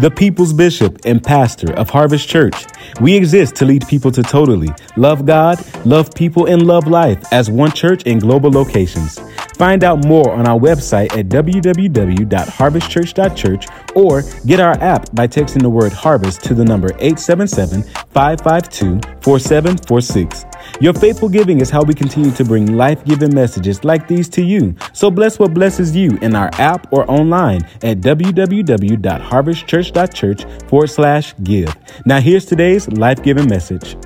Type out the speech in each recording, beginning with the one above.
the people's bishop and pastor of Harvest Church. We exist to lead people to totally love God, love people, and love life as one church in global locations. Find out more on our website at www.harvestchurch.church or get our app by texting the word harvest to the number 877 552 4746. Your faithful giving is how we continue to bring life giving messages like these to you. So bless what blesses you in our app or online at www.harvestchurch.church forward slash give. Now, here's today's life giving message.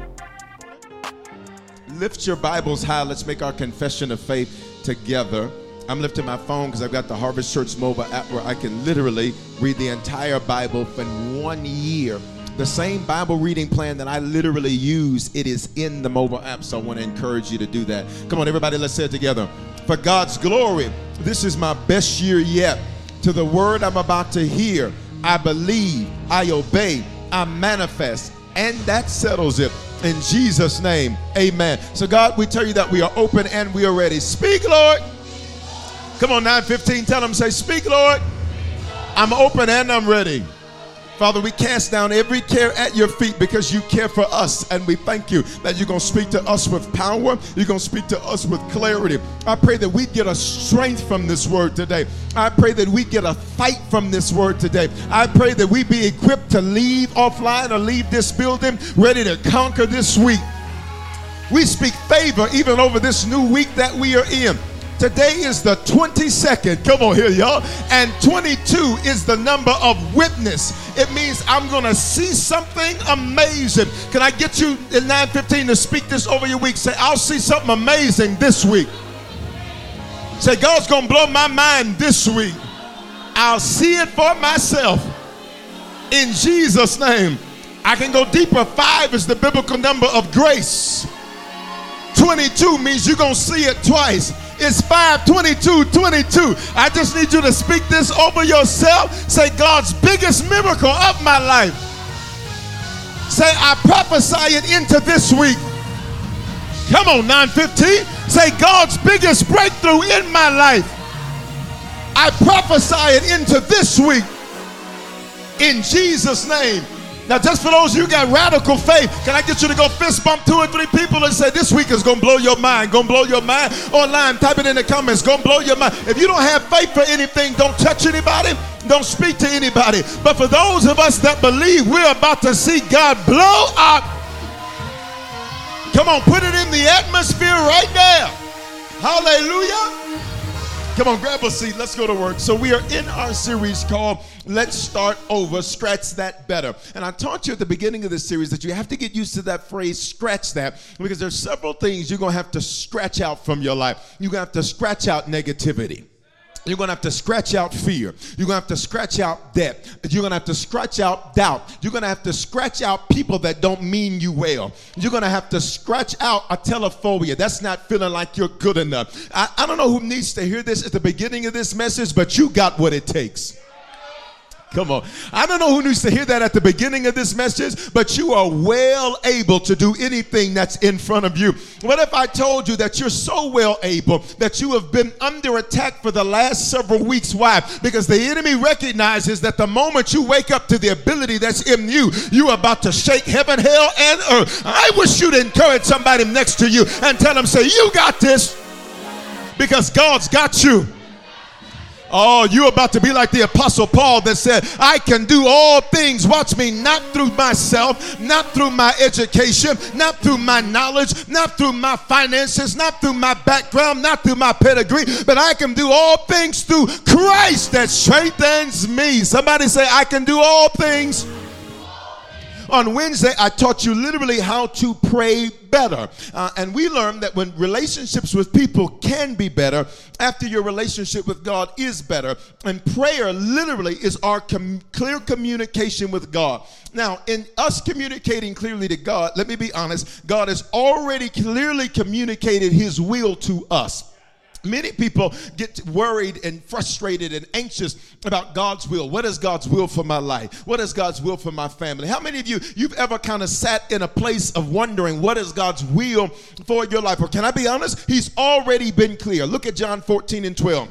Lift your Bibles high. Let's make our confession of faith together. I'm lifting my phone because I've got the Harvest Church mobile app where I can literally read the entire Bible in one year. The same Bible reading plan that I literally use, it is in the mobile app. So I want to encourage you to do that. Come on, everybody, let's say it together. For God's glory, this is my best year yet. To the word I'm about to hear, I believe, I obey, I manifest, and that settles it. In Jesus' name, amen. So, God, we tell you that we are open and we are ready. Speak, Lord. Come on, 915, tell them, say, Speak, Lord. I'm open and I'm ready. Father, we cast down every care at your feet because you care for us. And we thank you that you're going to speak to us with power. You're going to speak to us with clarity. I pray that we get a strength from this word today. I pray that we get a fight from this word today. I pray that we be equipped to leave offline or leave this building ready to conquer this week. We speak favor even over this new week that we are in. Today is the 22nd. Come on here, y'all. And 22 is the number of witness. It means I'm going to see something amazing. Can I get you in 915 to speak this over your week? Say, I'll see something amazing this week. Say, God's going to blow my mind this week. I'll see it for myself. In Jesus' name. I can go deeper. Five is the biblical number of grace. 22 means you're going to see it twice. It's 5 22 22. I just need you to speak this over yourself. Say, God's biggest miracle of my life. Say, I prophesy it into this week. Come on, 915. Say, God's biggest breakthrough in my life. I prophesy it into this week. In Jesus' name. Now, just for those you got radical faith, can I get you to go fist bump two or three people and say, This week is going to blow your mind? Going to blow your mind? Online, type it in the comments. Going to blow your mind. If you don't have faith for anything, don't touch anybody, don't speak to anybody. But for those of us that believe, we're about to see God blow up. Come on, put it in the atmosphere right now. Hallelujah. Come on, grab a seat. Let's go to work. So, we are in our series called Let's Start Over, Scratch That Better. And I taught you at the beginning of this series that you have to get used to that phrase, scratch that, because there's several things you're going to have to scratch out from your life. You're going to have to scratch out negativity. You're going to have to scratch out fear. You're going to have to scratch out debt. You're going to have to scratch out doubt. You're going to have to scratch out people that don't mean you well. You're going to have to scratch out atelophobia. That's not feeling like you're good enough. I, I don't know who needs to hear this at the beginning of this message, but you got what it takes. Come on. I don't know who needs to hear that at the beginning of this message, but you are well able to do anything that's in front of you. What if I told you that you're so well able that you have been under attack for the last several weeks? Why? Because the enemy recognizes that the moment you wake up to the ability that's in you, you're about to shake heaven, hell, and earth. I wish you'd encourage somebody next to you and tell them, say, You got this because God's got you. Oh, you're about to be like the Apostle Paul that said, I can do all things, watch me, not through myself, not through my education, not through my knowledge, not through my finances, not through my background, not through my pedigree, but I can do all things through Christ that strengthens me. Somebody say, I can do all things on Wednesday, I taught you literally how to pray better. Uh, and we learned that when relationships with people can be better, after your relationship with God is better. And prayer literally is our com- clear communication with God. Now, in us communicating clearly to God, let me be honest, God has already clearly communicated his will to us. Many people get worried and frustrated and anxious about God's will. What is God's will for my life? What is God's will for my family? How many of you you've ever kind of sat in a place of wondering what is God's will for your life? Or can I be honest? He's already been clear. Look at John 14 and 12.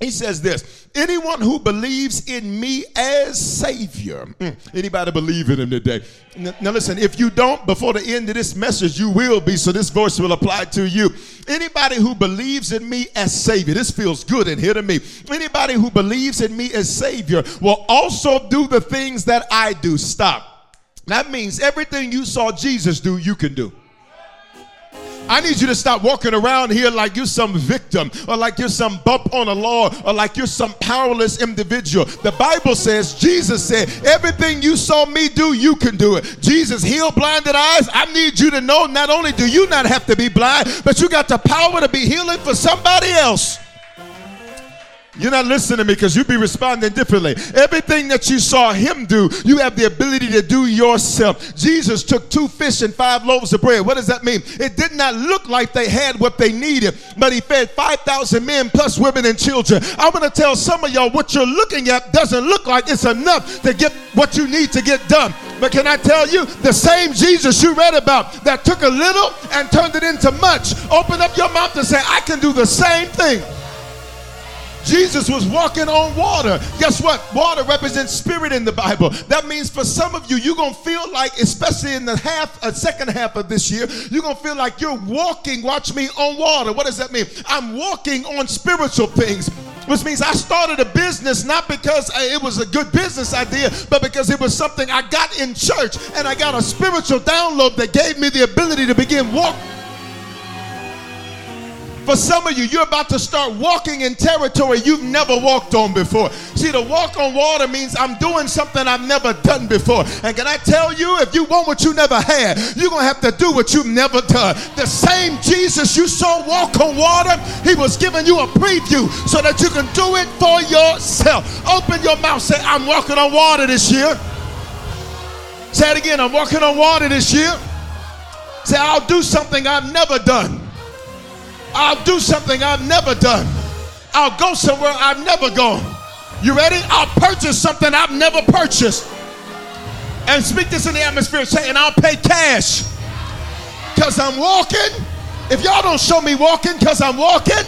He says this anyone who believes in me as Savior. Mm, anybody believe in him today? Now, listen, if you don't, before the end of this message, you will be, so this voice will apply to you. Anybody who believes in me as Savior, this feels good in here to me. Anybody who believes in me as Savior will also do the things that I do. Stop. That means everything you saw Jesus do, you can do. I need you to stop walking around here like you're some victim or like you're some bump on a law or like you're some powerless individual. The Bible says, Jesus said, everything you saw me do, you can do it. Jesus healed blinded eyes. I need you to know not only do you not have to be blind, but you got the power to be healing for somebody else. You're not listening to me because you'd be responding differently. Everything that you saw him do, you have the ability to do yourself. Jesus took two fish and five loaves of bread. What does that mean? It did not look like they had what they needed, but he fed 5,000 men plus women and children. I'm to tell some of y'all what you're looking at doesn't look like it's enough to get what you need to get done. But can I tell you, the same Jesus you read about that took a little and turned it into much, open up your mouth and say, I can do the same thing. Jesus was walking on water. Guess what? Water represents spirit in the Bible. That means for some of you, you're going to feel like, especially in the half, a uh, second half of this year, you're going to feel like you're walking, watch me, on water. What does that mean? I'm walking on spiritual things which means I started a business not because uh, it was a good business idea, but because it was something I got in church and I got a spiritual download that gave me the ability to begin walking for some of you, you're about to start walking in territory you've never walked on before. See, to walk on water means I'm doing something I've never done before. And can I tell you, if you want what you never had, you're going to have to do what you've never done. The same Jesus you saw walk on water, he was giving you a preview so that you can do it for yourself. Open your mouth, say, I'm walking on water this year. Say it again, I'm walking on water this year. Say, I'll do something I've never done. I'll do something I've never done. I'll go somewhere I've never gone. You ready? I'll purchase something I've never purchased. And speak this in the atmosphere, saying, I'll pay cash. Because I'm walking. If y'all don't show me walking because I'm walking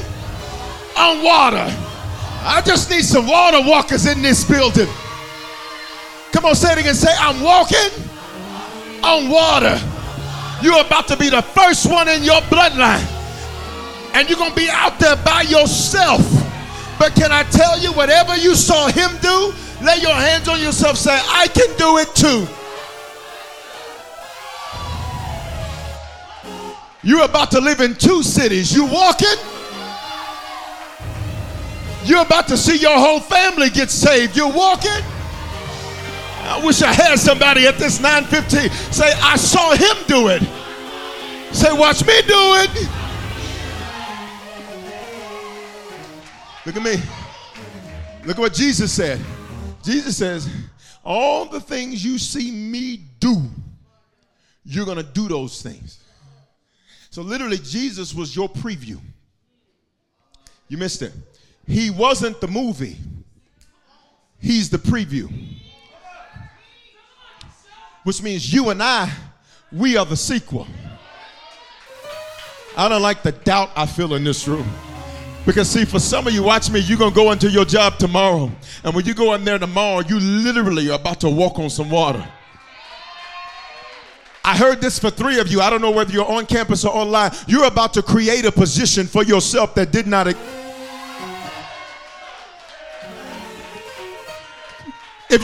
on water, I just need some water walkers in this building. Come on, say it again. Say, I'm walking on water. You're about to be the first one in your bloodline and you're going to be out there by yourself. But can I tell you, whatever you saw him do, lay your hands on yourself, say, I can do it too. You're about to live in two cities. You walking? You're about to see your whole family get saved. You're walking? I wish I had somebody at this 915 say, I saw him do it. Say, watch me do it. Look at me. Look at what Jesus said. Jesus says, All the things you see me do, you're going to do those things. So, literally, Jesus was your preview. You missed it. He wasn't the movie, He's the preview. Which means you and I, we are the sequel. I don't like the doubt I feel in this room. Because, see, for some of you, watch me, you're going to go into your job tomorrow. And when you go in there tomorrow, you literally are about to walk on some water. I heard this for three of you. I don't know whether you're on campus or online. You're about to create a position for yourself that did not. If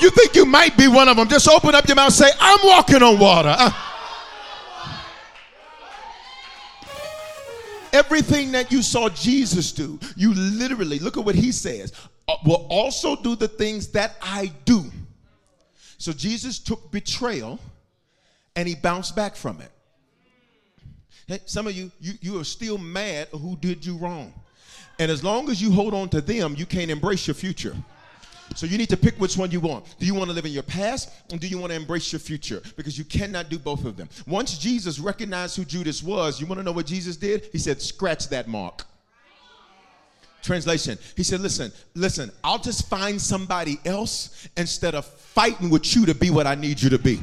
you think you might be one of them, just open up your mouth say, I'm walking on water. Uh- everything that you saw Jesus do, you literally, look at what he says, uh, will also do the things that I do. So Jesus took betrayal and he bounced back from it. Hey, some of you, you, you are still mad who did you wrong. And as long as you hold on to them, you can't embrace your future. So you need to pick which one you want. Do you want to live in your past or do you want to embrace your future? Because you cannot do both of them. Once Jesus recognized who Judas was, you want to know what Jesus did? He said, scratch that mark. Translation, he said, listen, listen, I'll just find somebody else instead of fighting with you to be what I need you to be.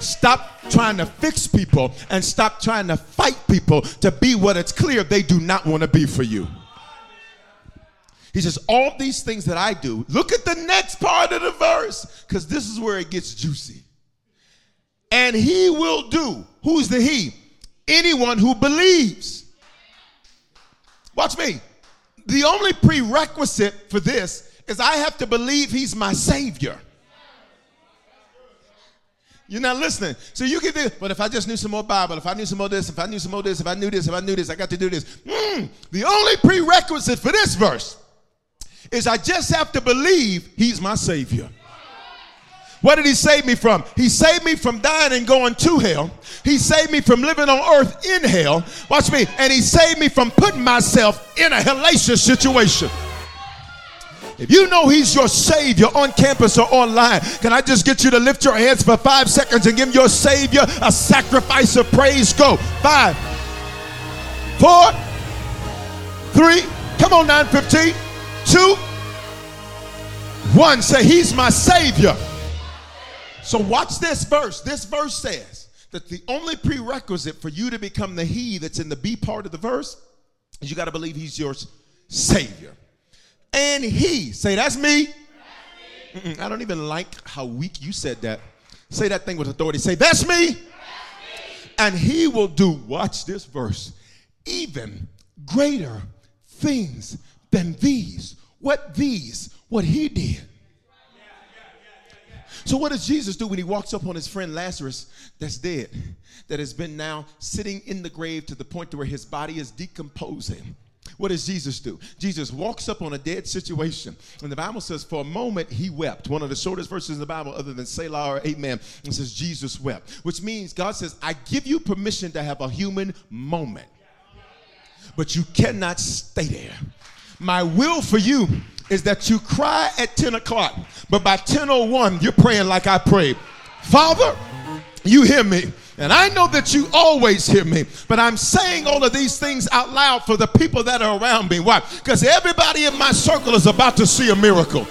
Stop trying to fix people and stop trying to fight people to be what it's clear they do not want to be for you. He says, All these things that I do, look at the next part of the verse, because this is where it gets juicy. And he will do. Who's the he? Anyone who believes. Watch me. The only prerequisite for this is I have to believe he's my savior. You're not listening. So you can do, but if I just knew some more Bible, if I knew some more this, if I knew some more this, if I knew this, if I knew this, I got to do this. Mm, the only prerequisite for this verse is I just have to believe he's my savior. What did he save me from? He saved me from dying and going to hell. He saved me from living on earth in hell. Watch me. And he saved me from putting myself in a hellacious situation. If you know He's your Savior on campus or online, can I just get you to lift your hands for five seconds and give your Savior a sacrifice of praise? Go. Five, four, three, come on, 915, two, one. Say, He's my Savior. So watch this verse. This verse says that the only prerequisite for you to become the He that's in the B part of the verse is you got to believe He's your Savior and he. Say, that's me. That's me. I don't even like how weak you said that. Say that thing with authority. Say, that's me. That's me. And he will do, watch this verse, even greater things than these. What these? What he did. So, what does Jesus do when he walks up on his friend Lazarus that's dead, that has been now sitting in the grave to the point to where his body is decomposing? What does Jesus do? Jesus walks up on a dead situation. And the Bible says, for a moment, he wept. One of the shortest verses in the Bible, other than Selah or Amen, it says, Jesus wept. Which means God says, I give you permission to have a human moment, but you cannot stay there. My will for you is that you cry at 10 o'clock, but by 10.01, you're praying like I prayed. Father, you hear me. And I know that you always hear me, but I'm saying all of these things out loud for the people that are around me. Why? Because everybody in my circle is about to see a miracle.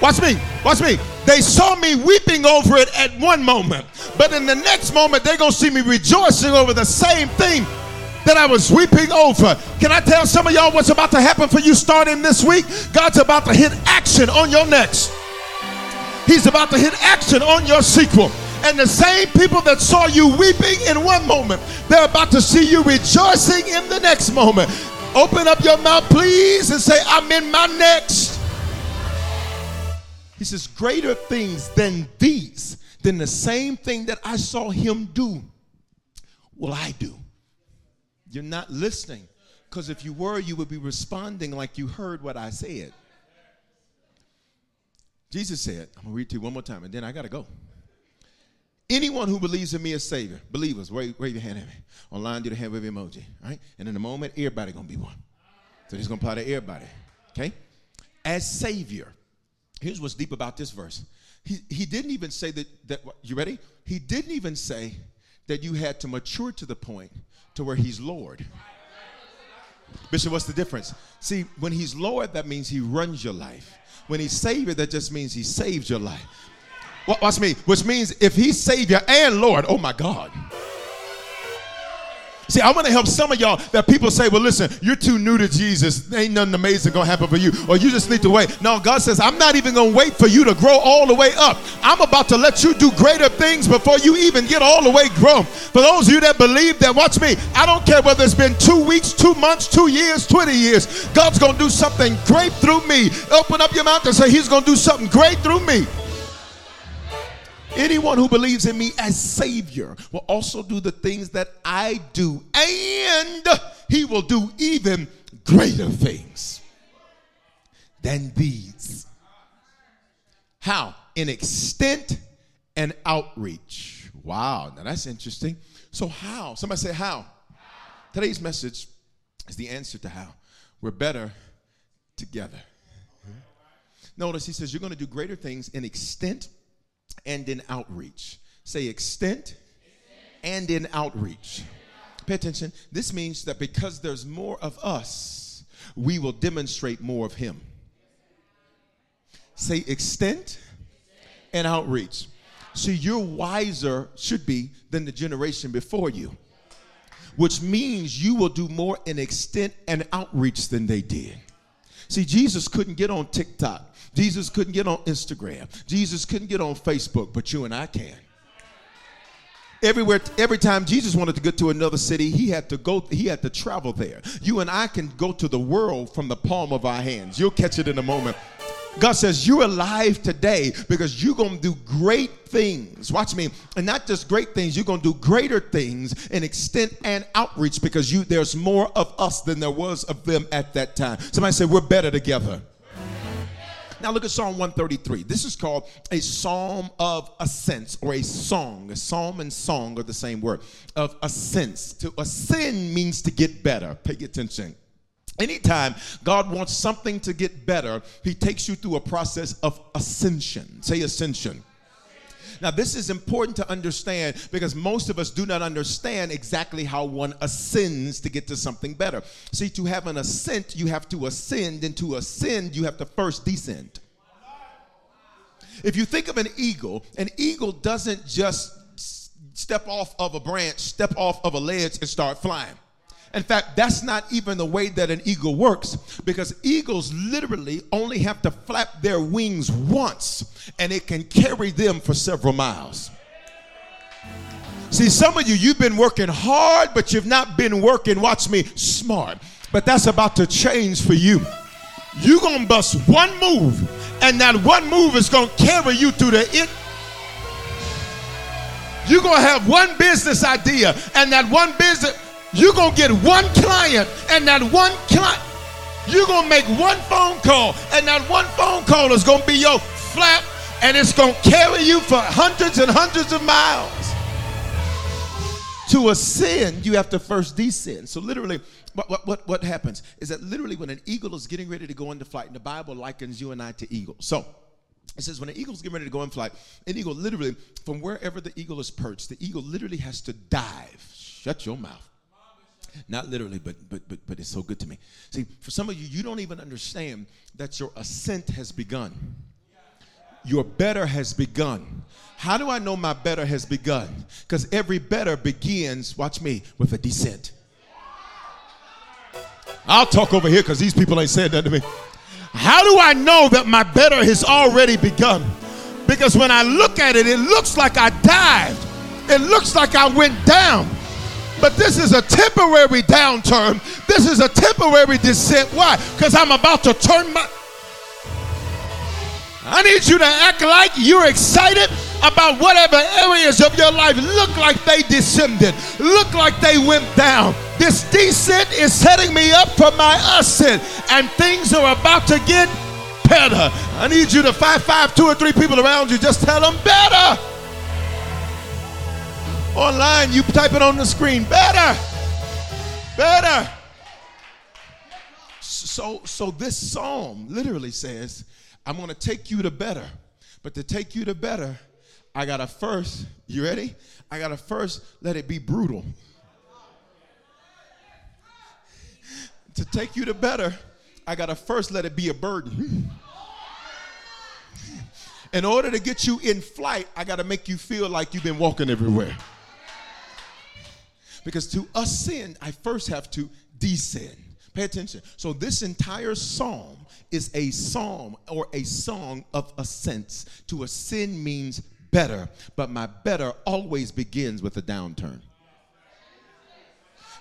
Watch me, watch me. They saw me weeping over it at one moment, but in the next moment, they're going to see me rejoicing over the same thing that I was weeping over. Can I tell some of y'all what's about to happen for you starting this week? God's about to hit action on your next. He's about to hit action on your sequel. And the same people that saw you weeping in one moment, they're about to see you rejoicing in the next moment. Open up your mouth, please, and say, I'm in my next. He says, Greater things than these, than the same thing that I saw him do, will I do. You're not listening. Because if you were, you would be responding like you heard what I said. Jesus said, I'm going to read to you one more time, and then I got to go. Anyone who believes in me as Savior, believers, wave, wave your hand at me. Online, do the hand wave emoji, right? And in a moment, everybody gonna be one. So he's gonna apply to everybody, okay? As Savior, here's what's deep about this verse. He, he didn't even say that, that, you ready? He didn't even say that you had to mature to the point to where he's Lord. Bishop, what's the difference? See, when he's Lord, that means he runs your life. When he's Savior, that just means he saves your life. Watch me. Which means if he's Savior and Lord, oh my God. See, I want to help some of y'all that people say, well, listen, you're too new to Jesus. Ain't nothing amazing going to happen for you. Or you just need to wait. No, God says, I'm not even going to wait for you to grow all the way up. I'm about to let you do greater things before you even get all the way grown. For those of you that believe that, watch me. I don't care whether it's been two weeks, two months, two years, 20 years. God's going to do something great through me. Open up your mouth and say, He's going to do something great through me. Anyone who believes in me as Savior will also do the things that I do, and he will do even greater things than these. How? In extent and outreach. Wow, now that's interesting. So, how? Somebody say, How? Today's message is the answer to how. We're better together. Notice he says, You're going to do greater things in extent and in outreach. Say extent and in outreach. Pay attention. This means that because there's more of us, we will demonstrate more of Him. Say extent and outreach. See, you're wiser, should be, than the generation before you, which means you will do more in extent and outreach than they did. See, Jesus couldn't get on TikTok. Jesus couldn't get on Instagram. Jesus couldn't get on Facebook, but you and I can. Everywhere, every time Jesus wanted to get to another city, he had to go, he had to travel there. You and I can go to the world from the palm of our hands. You'll catch it in a moment. God says, You're alive today because you're going to do great things. Watch me. And not just great things, you're going to do greater things in extent and outreach because you there's more of us than there was of them at that time. Somebody say, We're better together. Now look at Psalm 133. This is called a psalm of ascents or a song. A psalm and song are the same word of ascents. To ascend means to get better. Pay attention. Anytime God wants something to get better, He takes you through a process of ascension. Say ascension. Now, this is important to understand because most of us do not understand exactly how one ascends to get to something better. See, to have an ascent, you have to ascend, and to ascend, you have to first descend. If you think of an eagle, an eagle doesn't just step off of a branch, step off of a ledge, and start flying. In fact, that's not even the way that an eagle works because eagles literally only have to flap their wings once and it can carry them for several miles. See, some of you, you've been working hard, but you've not been working, watch me, smart. But that's about to change for you. You're going to bust one move, and that one move is going to carry you through the end. You're going to have one business idea, and that one business you're going to get one client, and that one client, you're going to make one phone call, and that one phone call is going to be your flap, and it's going to carry you for hundreds and hundreds of miles. To ascend, you have to first descend. So, literally, what, what, what happens is that literally when an eagle is getting ready to go into flight, and the Bible likens you and I to eagles. So, it says when an eagle's getting ready to go in flight, an eagle literally, from wherever the eagle is perched, the eagle literally has to dive. Shut your mouth not literally, but but but but it's so good to me. See, for some of you, you don't even understand that your ascent has begun. Your better has begun. How do I know my better has begun? Because every better begins, watch me, with a descent. I'll talk over here because these people ain't saying that to me. How do I know that my better has already begun? Because when I look at it, it looks like I dived. It looks like I went down. But this is a temporary downturn. This is a temporary descent. Why? Because I'm about to turn my. I need you to act like you're excited about whatever areas of your life look like they descended, look like they went down. This descent is setting me up for my ascent, and things are about to get better. I need you to five, five, two or three people around you. Just tell them better. Online, you type it on the screen. Better. Better. So, so this psalm literally says, I'm going to take you to better. But to take you to better, I got to first, you ready? I got to first let it be brutal. To take you to better, I got to first let it be a burden. In order to get you in flight, I got to make you feel like you've been walking everywhere. Because to ascend, I first have to descend. Pay attention. So, this entire psalm is a psalm or a song of ascents. To ascend means better, but my better always begins with a downturn.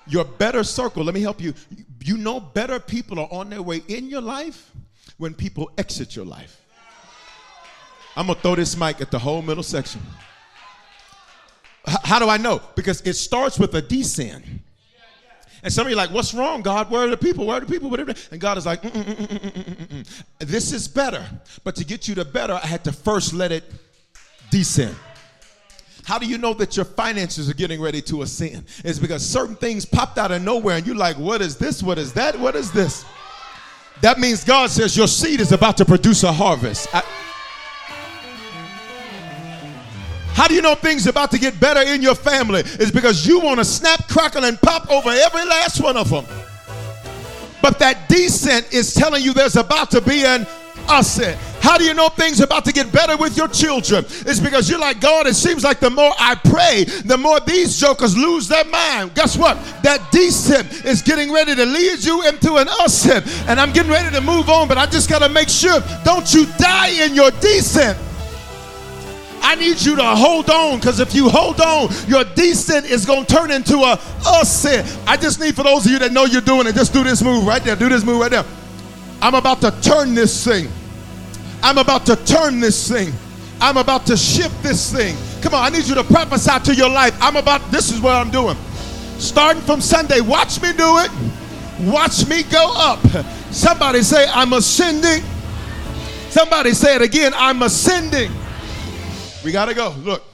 Your better circle, let me help you. You know, better people are on their way in your life when people exit your life. I'm gonna throw this mic at the whole middle section. How do I know? Because it starts with a descent. And some of you are like, what's wrong, God? Where are the people? Where are the people? Whatever. And God is like, mm, mm, mm. this is better. But to get you to better, I had to first let it descend. How do you know that your finances are getting ready to ascend? It's because certain things popped out of nowhere and you're like, what is this? What is that? What is this? That means God says your seed is about to produce a harvest. I- How do you know things are about to get better in your family? It's because you want to snap, crackle, and pop over every last one of them. But that descent is telling you there's about to be an ascent. How do you know things are about to get better with your children? It's because you're like, God, it seems like the more I pray, the more these jokers lose their mind. Guess what? That descent is getting ready to lead you into an ascent. And I'm getting ready to move on, but I just got to make sure don't you die in your descent. I need you to hold on because if you hold on, your descent is going to turn into a ascent. I just need for those of you that know you're doing it, just do this move right there. Do this move right there. I'm about to turn this thing. I'm about to turn this thing. I'm about to shift this thing. Come on, I need you to prophesy to your life. I'm about, this is what I'm doing. Starting from Sunday, watch me do it. Watch me go up. Somebody say, I'm ascending. Somebody say it again, I'm ascending. We got to go. Look.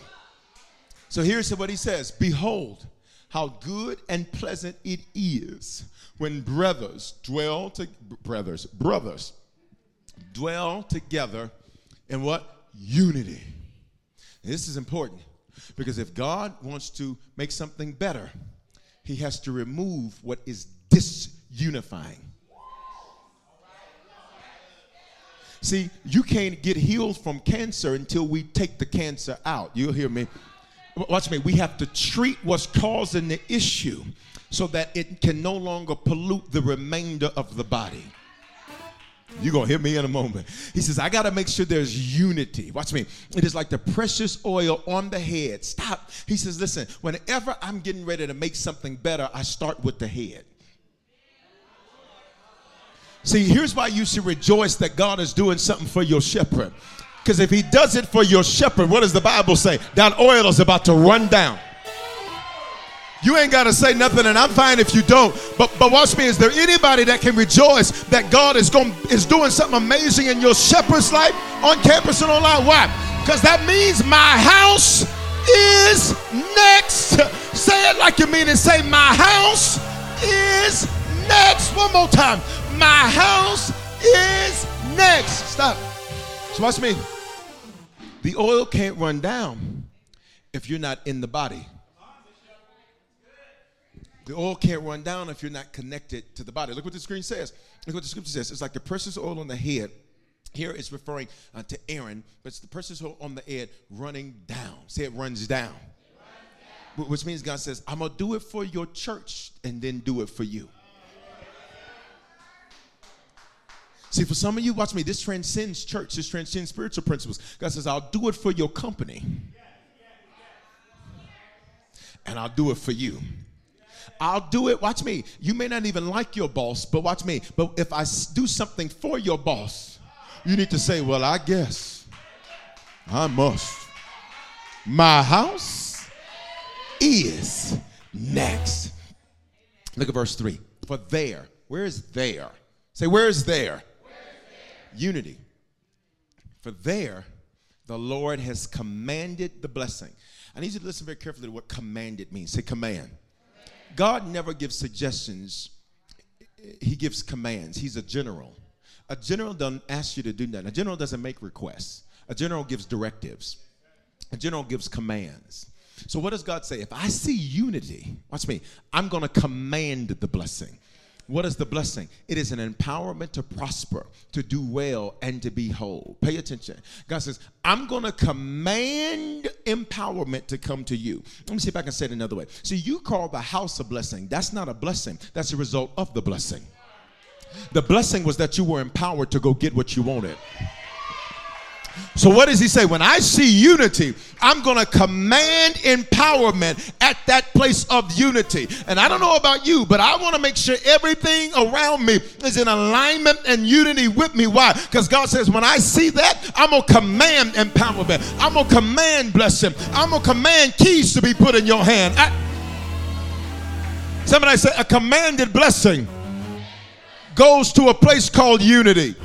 So here's what he says Behold, how good and pleasant it is when brothers dwell to brothers, brothers dwell together in what? Unity. This is important because if God wants to make something better, he has to remove what is disunifying. See, you can't get healed from cancer until we take the cancer out. You'll hear me. Watch me. We have to treat what's causing the issue so that it can no longer pollute the remainder of the body. You're going to hear me in a moment. He says, I got to make sure there's unity. Watch me. It is like the precious oil on the head. Stop. He says, listen, whenever I'm getting ready to make something better, I start with the head. See, here's why you should rejoice that God is doing something for your shepherd. Because if he does it for your shepherd, what does the Bible say? That oil is about to run down. You ain't got to say nothing, and I'm fine if you don't. But but watch me. Is there anybody that can rejoice that God is going is doing something amazing in your shepherd's life on campus and online? Why? Because that means my house is next. Say it like you mean it. Say my house is next. One more time. My house is next. Stop. So watch me. The oil can't run down if you're not in the body. The oil can't run down if you're not connected to the body. Look what the screen says. Look what the scripture says. It's like the precious oil on the head. Here it's referring uh, to Aaron, but it's the precious oil on the head running down. Say it runs down. Which means God says, I'm going to do it for your church and then do it for you. See, for some of you, watch me, this transcends church, this transcends spiritual principles. God says, I'll do it for your company, and I'll do it for you. I'll do it. Watch me. You may not even like your boss, but watch me. But if I do something for your boss, you need to say, Well, I guess I must. My house is next. Look at verse 3. For there, where is there? Say, Where is there? Unity. For there, the Lord has commanded the blessing. I need you to listen very carefully to what commanded means. Say, command. God never gives suggestions, He gives commands. He's a general. A general doesn't ask you to do nothing, a general doesn't make requests, a general gives directives, a general gives commands. So, what does God say? If I see unity, watch me, I'm going to command the blessing. What is the blessing? It is an empowerment to prosper, to do well, and to be whole. Pay attention. God says, I'm going to command empowerment to come to you. Let me see if I can say it another way. See, you call the house a blessing. That's not a blessing, that's a result of the blessing. The blessing was that you were empowered to go get what you wanted. So, what does he say? When I see unity, I'm going to command empowerment at that place of unity. And I don't know about you, but I want to make sure everything around me is in alignment and unity with me. Why? Because God says, when I see that, I'm going to command empowerment. I'm going to command blessing. I'm going to command keys to be put in your hand. I, somebody say, a commanded blessing goes to a place called unity.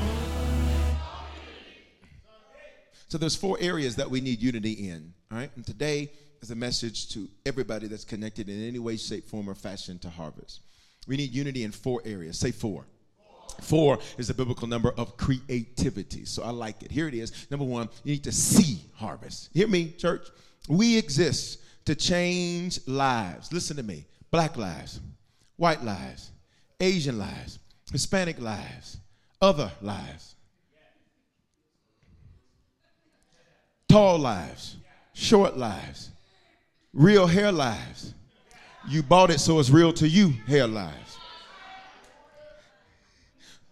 So there's four areas that we need unity in. All right. And today is a message to everybody that's connected in any way, shape, form, or fashion to harvest. We need unity in four areas. Say four. Four is the biblical number of creativity. So I like it. Here it is. Number one, you need to see harvest. Hear me, church. We exist to change lives. Listen to me. Black lives, white lives, Asian lives, Hispanic lives, other lives. Tall lives, short lives, real hair lives. You bought it so it's real to you, hair lives.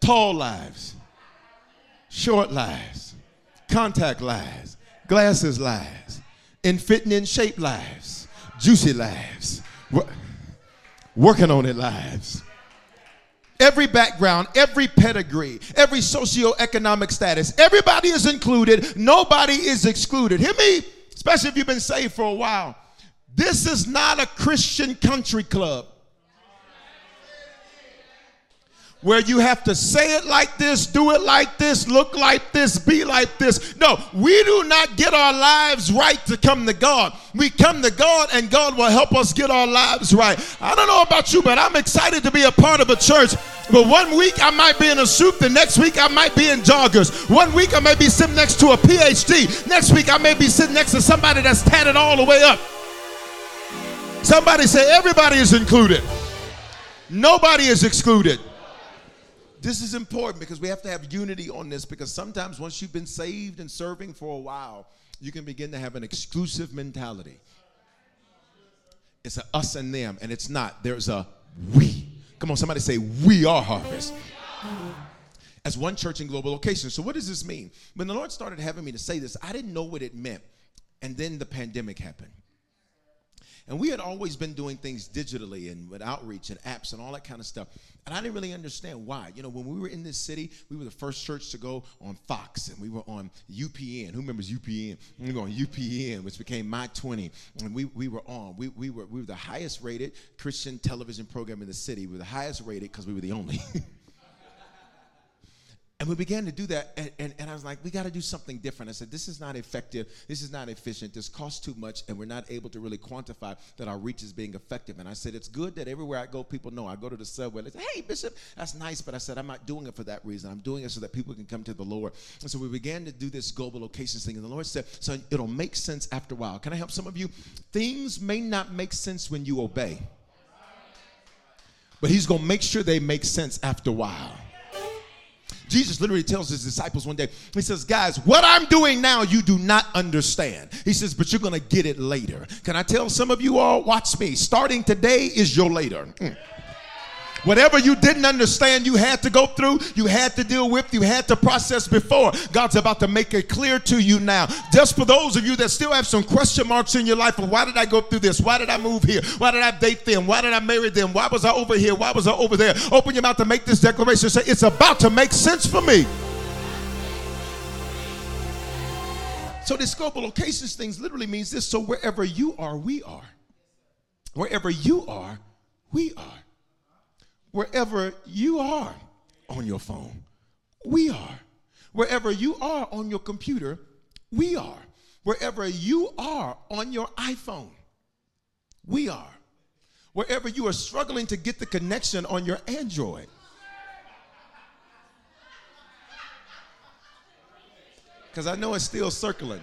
Tall lives, short lives, contact lives, glasses lives, in fitting in shape lives, juicy lives, working on it lives. Every background, every pedigree, every socioeconomic status, everybody is included, nobody is excluded. Hear me? Especially if you've been saved for a while. This is not a Christian country club where you have to say it like this, do it like this, look like this, be like this. No, we do not get our lives right to come to God. We come to God and God will help us get our lives right. I don't know about you, but I'm excited to be a part of a church. But one week I might be in a suit, the next week I might be in joggers. One week I may be sitting next to a PhD. Next week I may be sitting next to somebody that's tatted all the way up. Somebody say everybody is included. Nobody is excluded. This is important because we have to have unity on this because sometimes once you've been saved and serving for a while, you can begin to have an exclusive mentality. It's a us and them, and it's not. There's a we. Come on, somebody say, We are harvest. As one church in global location. So, what does this mean? When the Lord started having me to say this, I didn't know what it meant. And then the pandemic happened. And we had always been doing things digitally and with outreach and apps and all that kind of stuff. And I didn't really understand why. You know, when we were in this city, we were the first church to go on Fox and we were on UPN. Who remembers UPN? We were on UPN, which became My 20. And we, we were on. We, we, were, we were the highest rated Christian television program in the city. We were the highest rated because we were the only. And we began to do that, and, and, and I was like, we got to do something different. I said, this is not effective, this is not efficient, this costs too much, and we're not able to really quantify that our reach is being effective. And I said, it's good that everywhere I go, people know. I go to the subway, they say, hey, Bishop, that's nice, but I said, I'm not doing it for that reason. I'm doing it so that people can come to the Lord. And so we began to do this global locations thing, and the Lord said, so it'll make sense after a while. Can I help some of you? Things may not make sense when you obey, but He's going to make sure they make sense after a while. Jesus literally tells his disciples one day, he says, Guys, what I'm doing now, you do not understand. He says, But you're going to get it later. Can I tell some of you all, watch me, starting today is your later. Mm. Whatever you didn't understand, you had to go through, you had to deal with, you had to process before. God's about to make it clear to you now. Just for those of you that still have some question marks in your life of why did I go through this? Why did I move here? Why did I date them? Why did I marry them? Why was I over here? Why was I over there? Open your mouth to make this declaration. Say, it's about to make sense for me. So this global locations things literally means this. So wherever you are, we are. Wherever you are, we are wherever you are on your phone, we are. Wherever you are on your computer, we are. Wherever you are on your iPhone, we are. Wherever you are struggling to get the connection on your Android, because I know it's still circling.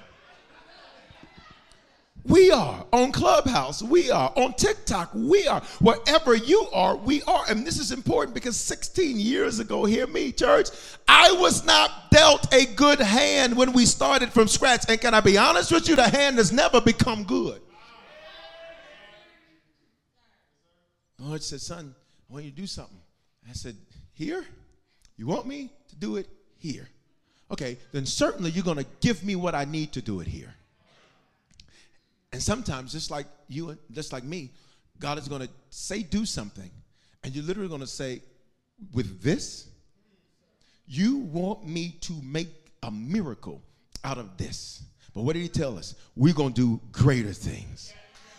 We are On Clubhouse, we are. On TikTok, we are. Wherever you are, we are. And this is important because 16 years ago, hear me, church, I was not dealt a good hand when we started from scratch. And can I be honest with you? The hand has never become good. The Lord said, Son, I want you to do something. I said, Here? You want me to do it here? Okay, then certainly you're going to give me what I need to do it here. And sometimes, just like you and just like me, God is going to say, do something, and you're literally going to say, with this, you want me to make a miracle out of this. But what did he tell us? We're going to do greater things.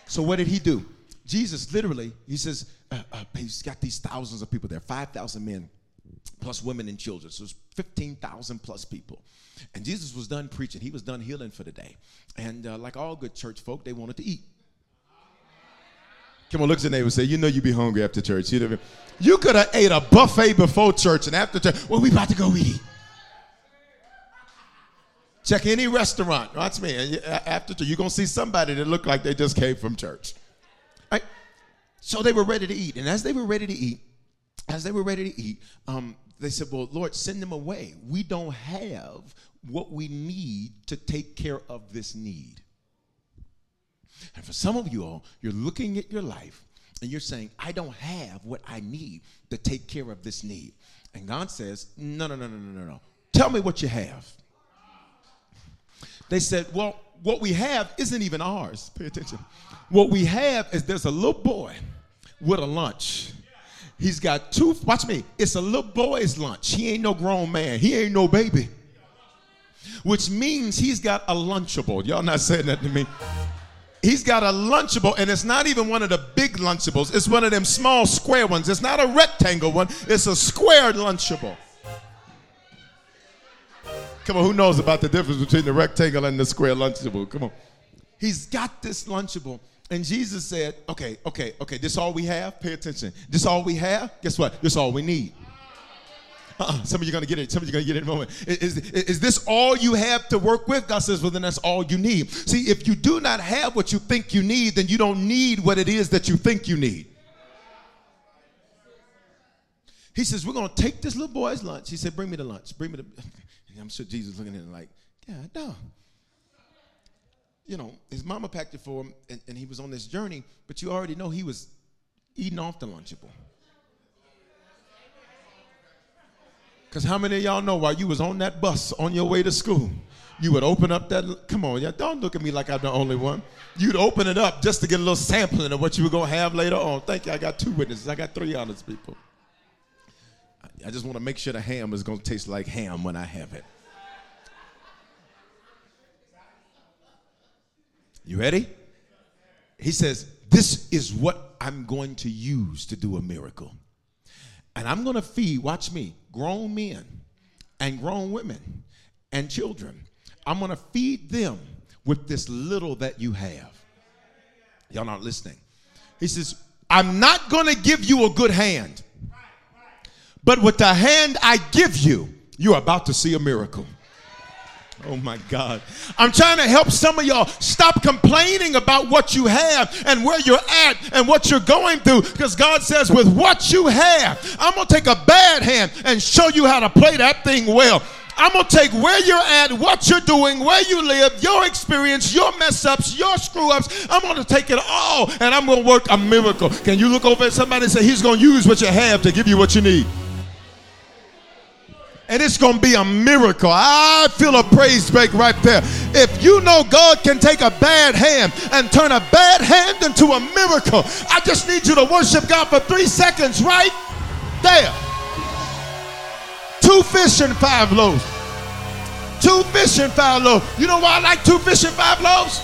So, what did he do? Jesus literally, he says, uh, uh, he's got these thousands of people there, 5,000 men plus women and children. So it's 15,000 plus people. And Jesus was done preaching. He was done healing for the day. And uh, like all good church folk, they wanted to eat. Come on, look at your neighbor and say, you know you'd be hungry after church. You, you could have ate a buffet before church and after church, well, we about to go eat. Check any restaurant. Watch me. After church, you're going to see somebody that look like they just came from church. Right? So they were ready to eat. And as they were ready to eat, as they were ready to eat, um, they said, Well, Lord, send them away. We don't have what we need to take care of this need. And for some of you all, you're looking at your life and you're saying, I don't have what I need to take care of this need. And God says, No, no, no, no, no, no, no. Tell me what you have. They said, Well, what we have isn't even ours. Pay attention. What we have is there's a little boy with a lunch. He's got two, watch me, it's a little boy's lunch. He ain't no grown man, he ain't no baby. Which means he's got a Lunchable. Y'all not saying that to me. He's got a Lunchable, and it's not even one of the big Lunchables. It's one of them small square ones. It's not a rectangle one, it's a square Lunchable. Come on, who knows about the difference between the rectangle and the square Lunchable? Come on. He's got this Lunchable and Jesus said, okay, okay, okay, this all we have? Pay attention. This all we have? Guess what? This all we need. Uh-uh. Some of you are going to get it. Some of you are going to get it in a moment. Is, is, is this all you have to work with? God says, well, then that's all you need. See, if you do not have what you think you need, then you don't need what it is that you think you need. He says, we're going to take this little boy's lunch. He said, bring me the lunch. Bring me the... I'm sure Jesus looking at him like, yeah, no you know, his mama packed it for him and, and he was on this journey, but you already know he was eating off the Lunchable. Because how many of y'all know while you was on that bus on your way to school, you would open up that, come on, y'all, don't look at me like I'm the only one. You'd open it up just to get a little sampling of what you were going to have later on. Thank you, I got two witnesses. I got three honest people. I just want to make sure the ham is going to taste like ham when I have it. You ready? He says, This is what I'm going to use to do a miracle. And I'm going to feed, watch me, grown men and grown women and children. I'm going to feed them with this little that you have. Y'all not listening. He says, I'm not going to give you a good hand, but with the hand I give you, you're about to see a miracle. Oh my God. I'm trying to help some of y'all stop complaining about what you have and where you're at and what you're going through because God says, with what you have, I'm going to take a bad hand and show you how to play that thing well. I'm going to take where you're at, what you're doing, where you live, your experience, your mess ups, your screw ups. I'm going to take it all and I'm going to work a miracle. Can you look over at somebody and say, He's going to use what you have to give you what you need? And it's going to be a miracle. I feel a praise break right there. If you know God can take a bad hand and turn a bad hand into a miracle, I just need you to worship God for three seconds right there. Two fish and five loaves. Two fish and five loaves. You know why I like two fish and five loaves?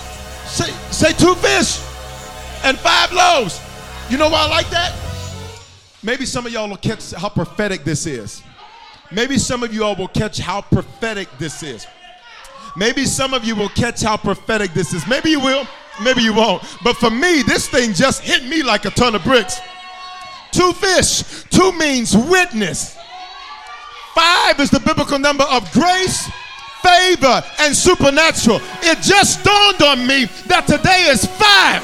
Say, say two fish and five loaves. You know why I like that? Maybe some of y'all will catch how prophetic this is. Maybe some of you all will catch how prophetic this is. Maybe some of you will catch how prophetic this is. Maybe you will, maybe you won't. But for me, this thing just hit me like a ton of bricks. Two fish, two means witness. Five is the biblical number of grace. favor, and supernatural. It just dawned on me that today is five.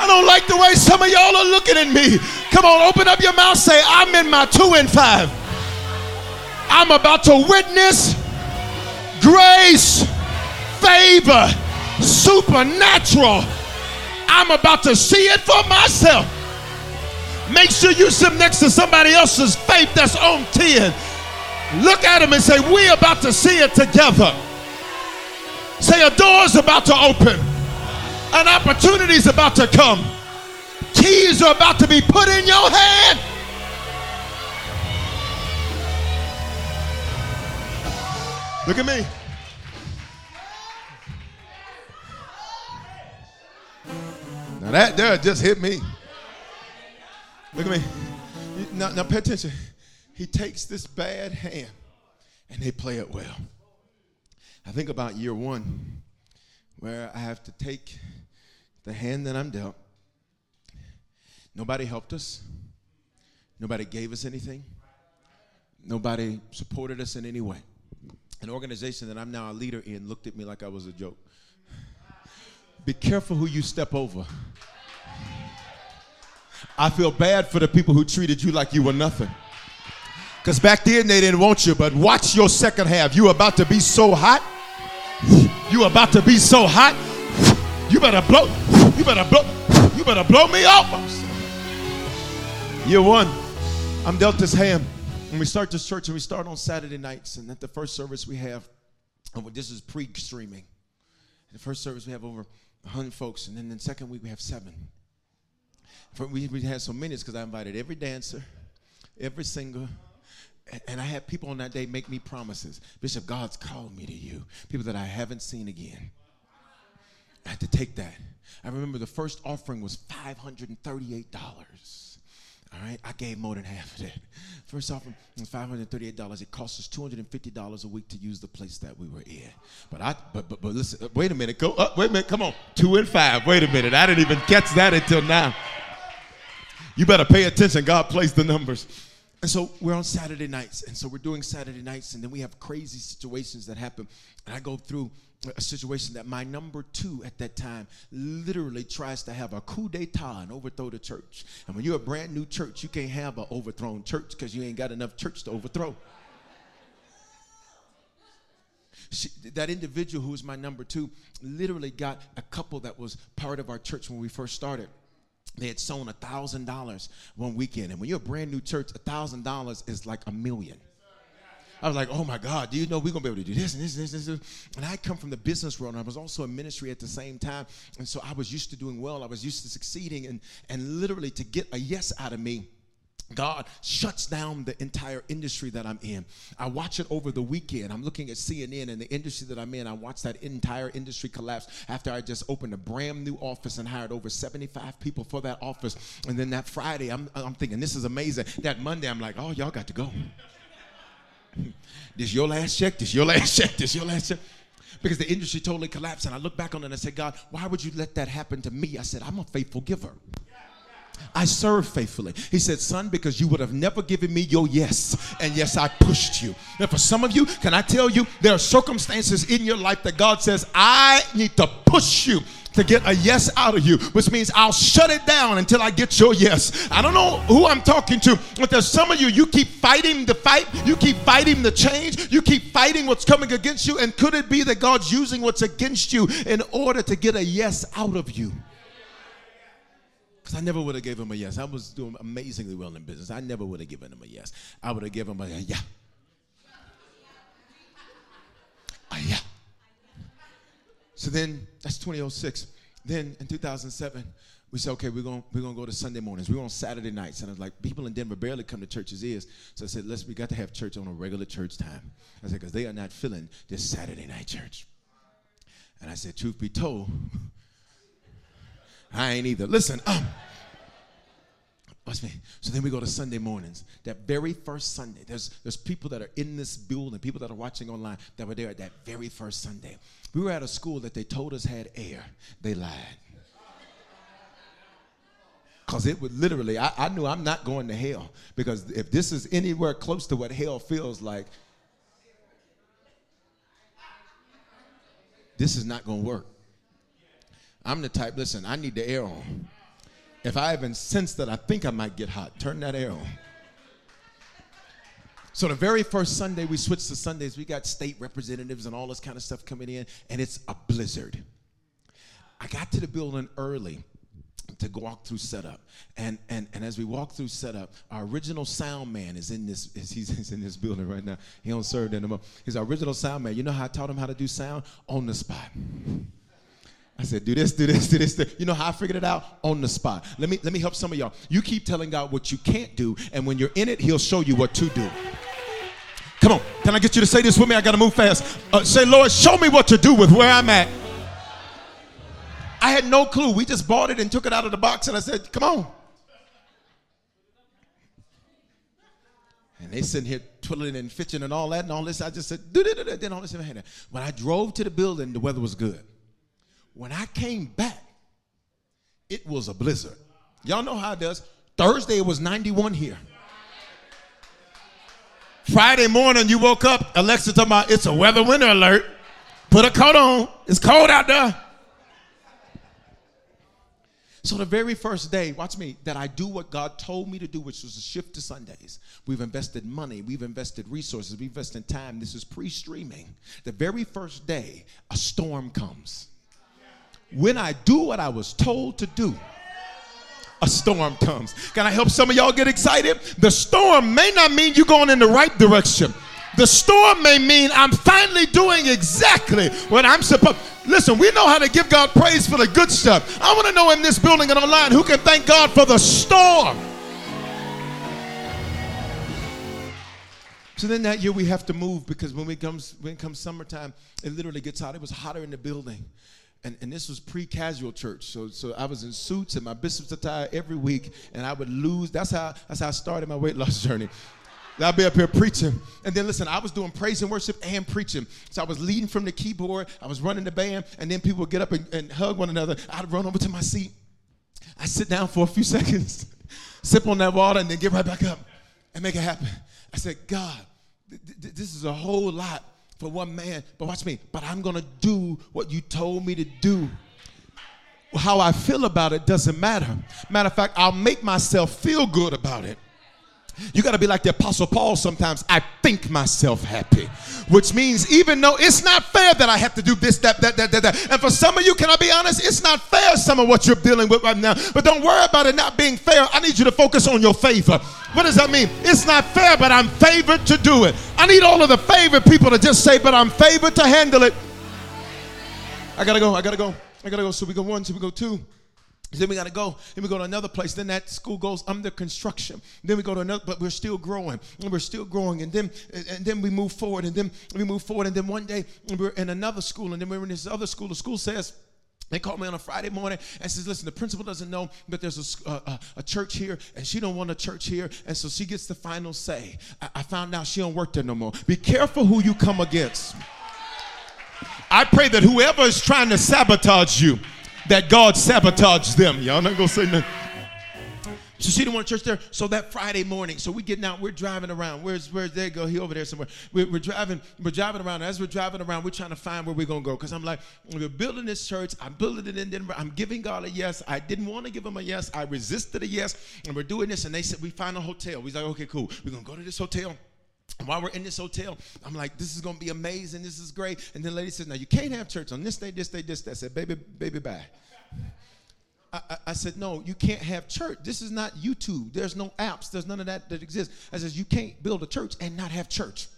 I don't like the way some of y'all are looking at me. Come on, open up your mouth, say, I'm in my two and five. I'm about to witness grace, favor, supernatural. I'm about to see it for myself. Make sure you sit next to somebody else's faith that's on 10. Look at them and say, We're about to see it together. Say, A door's about to open, an opportunity's about to come, keys are about to be put in your hand. Look at me. Now that there just hit me. Look at me. Now, now pay attention. He takes this bad hand and they play it well. I think about year one, where I have to take the hand that I'm dealt. Nobody helped us. Nobody gave us anything. Nobody supported us in any way. An organization that I'm now a leader in looked at me like I was a joke. Be careful who you step over. I feel bad for the people who treated you like you were nothing. Because back then they didn't want you, but watch your second half. You're about to be so hot. You're about to be so hot. You better blow. You better blow. You better blow me off. Year one, I'm dealt this hand. When we start this church and we start on Saturday nights, and at the first service we have, oh, this is pre-streaming. The first service we have over 100 folks, and then the second week we have seven. For we, we had so many because I invited every dancer, every singer, and, and I had people on that day make me promises. Bishop, God's called me to you. People that I haven't seen again. I had to take that. I remember the first offering was $538. All right, I gave more than half of that. First offering was $538. It cost us $250 a week to use the place that we were in. But I, but but, but listen, uh, wait a minute, go up, wait a minute, come on, two and five. Wait a minute, I didn't even catch that until now. You better pay attention. God plays the numbers. And so we're on Saturday nights, and so we're doing Saturday nights, and then we have crazy situations that happen. And I go through a situation that my number two at that time literally tries to have a coup d'etat and overthrow the church. And when you're a brand new church, you can't have an overthrown church because you ain't got enough church to overthrow. She, that individual who was my number two literally got a couple that was part of our church when we first started they had sown a thousand dollars one weekend and when you're a brand new church a thousand dollars is like a million I was like, oh my God, do you know we're gonna be able to do this and this and this, and this? And I come from the business world and I was also in ministry at the same time. And so I was used to doing well, I was used to succeeding, and, and literally to get a yes out of me. God shuts down the entire industry that I'm in. I watch it over the weekend. I'm looking at CNN and the industry that I'm in. I watch that entire industry collapse after I just opened a brand new office and hired over 75 people for that office. And then that Friday, I'm, I'm thinking, this is amazing. That Monday, I'm like, oh, y'all got to go. this your last check, this your last check, this your last check. Because the industry totally collapsed. And I look back on it and I said, God, why would you let that happen to me? I said, I'm a faithful giver. I serve faithfully. He said, Son, because you would have never given me your yes. And yes, I pushed you. And for some of you, can I tell you, there are circumstances in your life that God says, I need to push you to get a yes out of you, which means I'll shut it down until I get your yes. I don't know who I'm talking to, but there's some of you, you keep fighting the fight, you keep fighting the change, you keep fighting what's coming against you. And could it be that God's using what's against you in order to get a yes out of you? Because I never would have given him a yes. I was doing amazingly well in business. I never would have given him a yes. I would have given him a yeah. A yeah. So then that's 2006. Then in 2007, we said, okay, we're going we're gonna go to Sunday mornings. We're on Saturday nights. And I was like, people in Denver barely come to churches is. So I said, let's we got to have church on a regular church time. I said, because they are not filling this Saturday night church. And I said, truth be told, I ain't either. Listen, um, watch me. So then we go to Sunday mornings. That very first Sunday, there's there's people that are in this building, people that are watching online that were there at that very first Sunday. We were at a school that they told us had air. They lied. Because it would literally, I, I knew I'm not going to hell. Because if this is anywhere close to what hell feels like, this is not going to work. I'm the type, listen, I need the air on. If I even sense that I think I might get hot, turn that air on. So the very first Sunday we switched to Sundays, we got state representatives and all this kind of stuff coming in, and it's a blizzard. I got to the building early to walk through setup. And, and, and as we walk through setup, our original sound man is in this, is, he's, he's in this building right now. He don't serve anymore. He's our original sound man. You know how I taught him how to do sound? On the spot. I said, do this, do this, do this, do You know how I figured it out? On the spot. Let me let me help some of y'all. You keep telling God what you can't do, and when you're in it, He'll show you what to do. Come on, can I get you to say this with me? I gotta move fast. Uh, say, Lord, show me what to do with where I'm at. I had no clue. We just bought it and took it out of the box, and I said, come on. And they sitting here twiddling and fitching and all that and all this. I just said, do do Then all this. When I drove to the building, the weather was good. When I came back, it was a blizzard. Y'all know how it does. Thursday it was 91 here. Friday morning you woke up, Alexa talking about it's a weather winter alert. Put a coat on. It's cold out there. So the very first day, watch me, that I do what God told me to do, which was to shift to Sundays. We've invested money, we've invested resources, we've invested time. This is pre-streaming. The very first day, a storm comes when I do what I was told to do, a storm comes. Can I help some of y'all get excited? The storm may not mean you're going in the right direction. The storm may mean I'm finally doing exactly what I'm supposed. To. Listen, we know how to give God praise for the good stuff. I want to know in this building and online who can thank God for the storm. So then that year we have to move because when it comes when it comes summertime, it literally gets hot. It was hotter in the building and, and this was pre-casual church. So so I was in suits and my bishop's attire every week, and I would lose. That's how that's how I started my weight loss journey. I'd be up here preaching. And then listen, I was doing praise and worship and preaching. So I was leading from the keyboard, I was running the band, and then people would get up and, and hug one another. I'd run over to my seat. I sit down for a few seconds, sip on that water, and then get right back up and make it happen. I said, God, th- th- this is a whole lot for one man. But watch me. But I'm going to do what you told me to do. How I feel about it doesn't matter. Matter of fact, I'll make myself feel good about it. You got to be like the Apostle Paul sometimes. I think myself happy, which means even though it's not fair that I have to do this, that, that, that, that, that. And for some of you, can I be honest? It's not fair, some of what you're dealing with right now. But don't worry about it not being fair. I need you to focus on your favor. What does that mean? It's not fair, but I'm favored to do it. I need all of the favored people to just say, but I'm favored to handle it. I got to go. I got to go. I got to go. So we go one, so we go two. Then we got to go. Then we go to another place. Then that school goes under construction. Then we go to another, but we're still growing. And we're still growing. And then and then we move forward. And then we move forward. And then one day we're in another school. And then we're in this other school. The school says, they called me on a Friday morning and says, "Listen, the principal doesn't know that there's a, a, uh, uh, a, church here, and she don't want a church here, and so she gets the final say." I, I found out she don't work there no more. Be careful who you come against. I pray that whoever is trying to sabotage you, that God sabotaged them. Y'all not gonna say nothing. So she didn't want church there. So that Friday morning, so we getting out, we're driving around. Where's where's they go? He over there somewhere. We're, we're, driving, we're driving around. As we're driving around, we're trying to find where we're gonna go. Because I'm like, we're building this church. I'm building it in Denver. I'm giving God a yes. I didn't want to give him a yes. I resisted a yes. And we're doing this. And they said, we find a hotel. We like, okay, cool. We're gonna go to this hotel. While we're in this hotel, I'm like, this is gonna be amazing. This is great. And then the lady says, now you can't have church on this day, this day, this day. I said, baby, baby, bye. I, I, said, no, you can't have church. This is not YouTube. There's no apps. There's none of that that exists. I says, you can't build a church and not have church.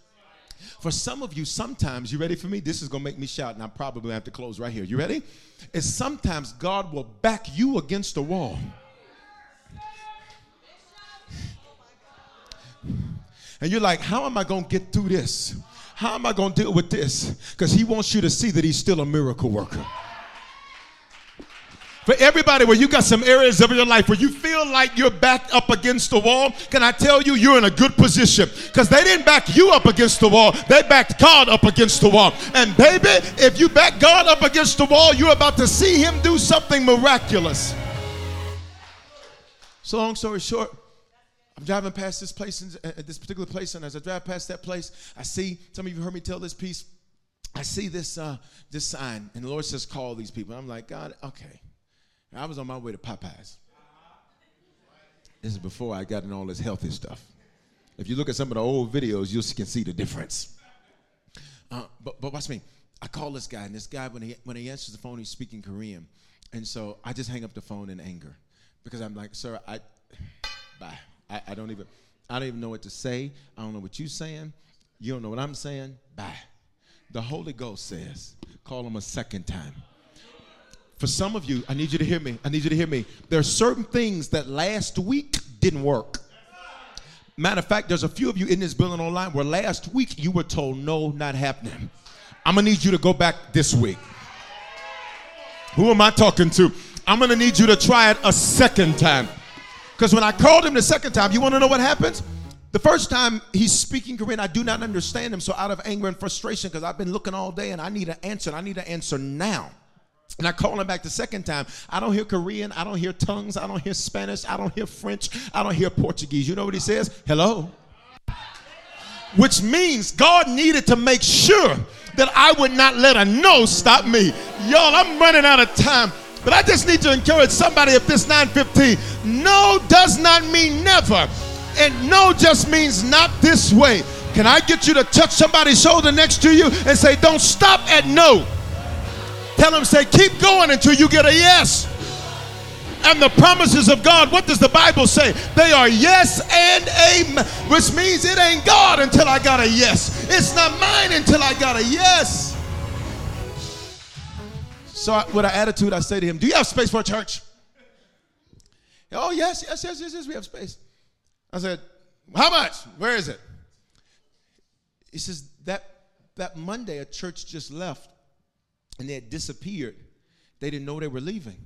For some of you, sometimes, you ready for me? This is going to make me shout, and I probably have to close right here. You ready? Is sometimes God will back you against the wall. And you're like, how am I going to get through this? How am I going to deal with this? Because He wants you to see that He's still a miracle worker. For everybody where you got some areas of your life where you feel like you're backed up against the wall, can I tell you, you're in a good position? Because they didn't back you up against the wall, they backed God up against the wall. And baby, if you back God up against the wall, you're about to see Him do something miraculous. So, long story short, I'm driving past this place, at this particular place, and as I drive past that place, I see some of you heard me tell this piece I see this uh, this sign, and the Lord says, "Call these people." I'm like, God, okay. I was on my way to Popeyes. This is before I got in all this healthy stuff. If you look at some of the old videos, you can see the difference. Uh, but but watch me. I call this guy, and this guy when he when he answers the phone, he's speaking Korean, and so I just hang up the phone in anger because I'm like, sir, I bye. I, I don't even I don't even know what to say. I don't know what you're saying. You don't know what I'm saying. Bye. The Holy Ghost says, call him a second time. For some of you, I need you to hear me. I need you to hear me. There are certain things that last week didn't work. Matter of fact, there's a few of you in this building online where last week you were told, no, not happening. I'm gonna need you to go back this week. Who am I talking to? I'm gonna need you to try it a second time. Because when I called him the second time, you wanna know what happens? The first time he's speaking Korean, I do not understand him. So out of anger and frustration, because I've been looking all day and I need an answer, and I need an answer now. And I call him back the second time. I don't hear Korean. I don't hear tongues. I don't hear Spanish. I don't hear French. I don't hear Portuguese. You know what he says? Hello. Which means God needed to make sure that I would not let a no stop me. Y'all, I'm running out of time. But I just need to encourage somebody if this 915. No does not mean never. And no just means not this way. Can I get you to touch somebody's shoulder next to you and say, don't stop at no. Tell them, say, keep going until you get a yes. And the promises of God, what does the Bible say? They are yes and amen, which means it ain't God until I got a yes. It's not mine until I got a yes. So, I, with an attitude, I say to him, Do you have space for a church? Oh, yes, yes, yes, yes, yes, we have space. I said, How much? Where is it? He says, That, that Monday, a church just left and they had disappeared. They didn't know they were leaving.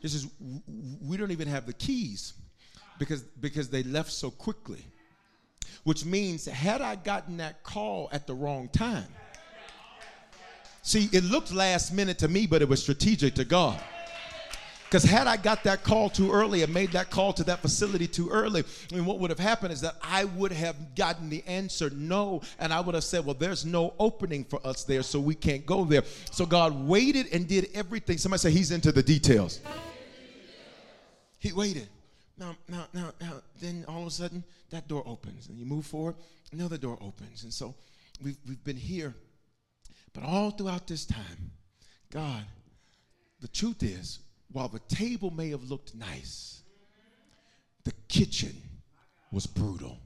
He says, We don't even have the keys because, because they left so quickly. Which means, had I gotten that call at the wrong time, see, it looked last minute to me, but it was strategic to God. Because had I got that call too early and made that call to that facility too early, I mean, what would have happened is that I would have gotten the answer no, and I would have said, Well, there's no opening for us there, so we can't go there. So God waited and did everything. Somebody say He's into the details. He waited. Now, now, now, now, then all of a sudden, that door opens, and you move forward, another door opens. And so we've, we've been here. But all throughout this time, God, the truth is, while the table may have looked nice, the kitchen was brutal.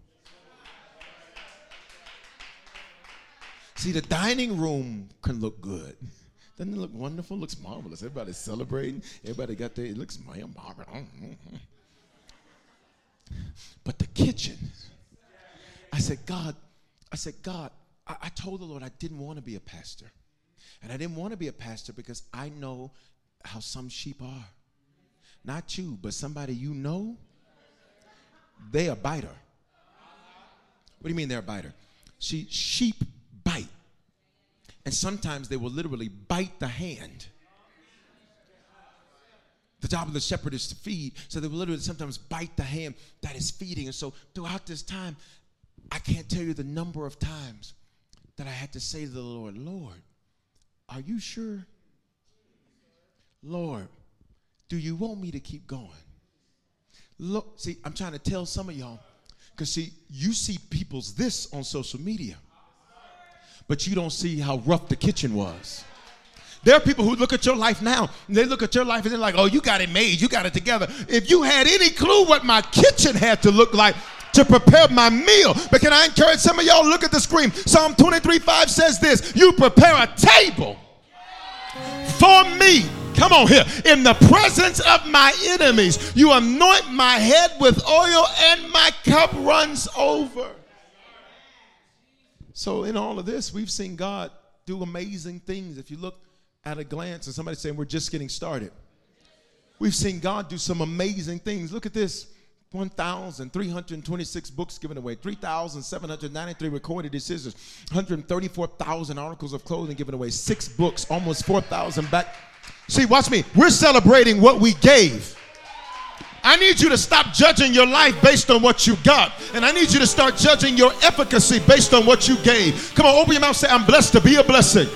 See, the dining room can look good. Doesn't it look wonderful? Looks marvelous. Everybody's celebrating. Everybody got their, it looks marvelous. Mm-hmm. But the kitchen, I said, God, I said, God, I, I told the Lord I didn't want to be a pastor. And I didn't want to be a pastor because I know how some sheep are. Not you, but somebody you know, they a biter. What do you mean they're a biter? See, sheep bite. And sometimes they will literally bite the hand. The job of the shepherd is to feed. So they will literally sometimes bite the hand that is feeding. And so throughout this time, I can't tell you the number of times that I had to say to the Lord, Lord, are you sure? Lord, do you want me to keep going? Look, see, I'm trying to tell some of y'all, because see, you see people's this on social media, but you don't see how rough the kitchen was. There are people who look at your life now, and they look at your life and they're like, oh, you got it made, you got it together. If you had any clue what my kitchen had to look like, to prepare my meal. But can I encourage some of y'all? Look at the screen. Psalm 23 5 says this You prepare a table for me Come on here. In the presence of my enemies, you anoint my head with oil and my cup runs over. So, in all of this, we've seen God do amazing things. If you look at a glance and somebody saying, We're just getting started, we've seen God do some amazing things. Look at this 1,326 books given away, 3,793 recorded decisions, 134,000 articles of clothing given away, six books, almost 4,000 back. See, watch me. We're celebrating what we gave. I need you to stop judging your life based on what you got. And I need you to start judging your efficacy based on what you gave. Come on, open your mouth say, I'm blessed to be a blessing.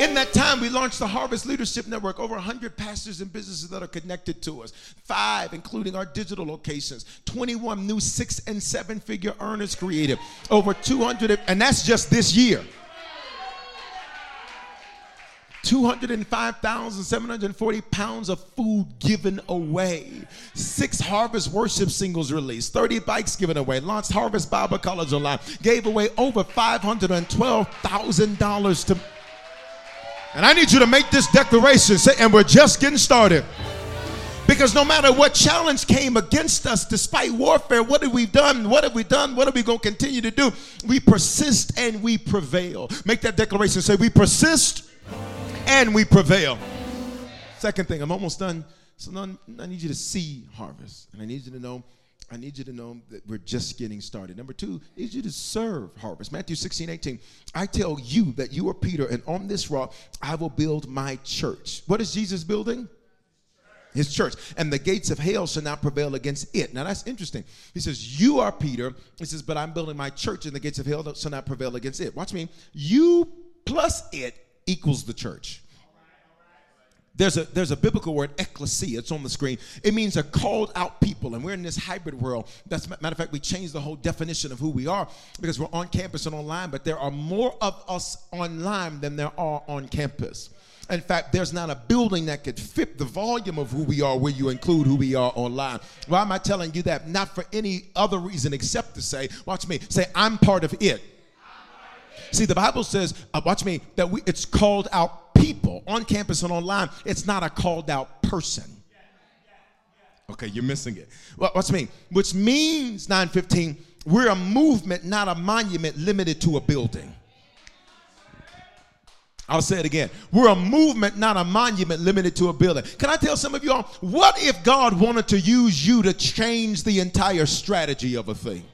In that time, we launched the Harvest Leadership Network. Over 100 pastors and businesses that are connected to us. Five, including our digital locations. 21 new six and seven figure earners created. Over 200, and that's just this year. 205,740 pounds of food given away. Six Harvest worship singles released. 30 bikes given away. Launched Harvest Bible College online. Gave away over $512,000 to. And I need you to make this declaration. Say, and we're just getting started. Because no matter what challenge came against us, despite warfare, what have we done? What have we done? What are we going to continue to do? We persist and we prevail. Make that declaration. Say, we persist and we prevail. Second thing, I'm almost done. So now I need you to see harvest. And I need you to know, I need you to know that we're just getting started. Number two, I need you to serve harvest. Matthew 16, 18. I tell you that you are Peter, and on this rock I will build my church. What is Jesus building? his church, and the gates of hell shall not prevail against it. Now that's interesting. He says, You are Peter. He says, But I'm building my church, and the gates of hell shall not prevail against it. Watch me. You plus it equals the church. There's a, there's a biblical word, ecclesia. It's on the screen. It means a called out people. And we're in this hybrid world. That's matter of fact, we changed the whole definition of who we are because we're on campus and online, but there are more of us online than there are on campus. In fact, there's not a building that could fit the volume of who we are where you include who we are online. Why am I telling you that? Not for any other reason except to say, watch me, say, I'm part of it. See, the Bible says, uh, watch me, that we, it's called out people on campus and online. It's not a called out person. Okay, you're missing it. Well, watch me, which means 915, we're a movement, not a monument limited to a building. I'll say it again. We're a movement, not a monument limited to a building. Can I tell some of y'all, what if God wanted to use you to change the entire strategy of a thing?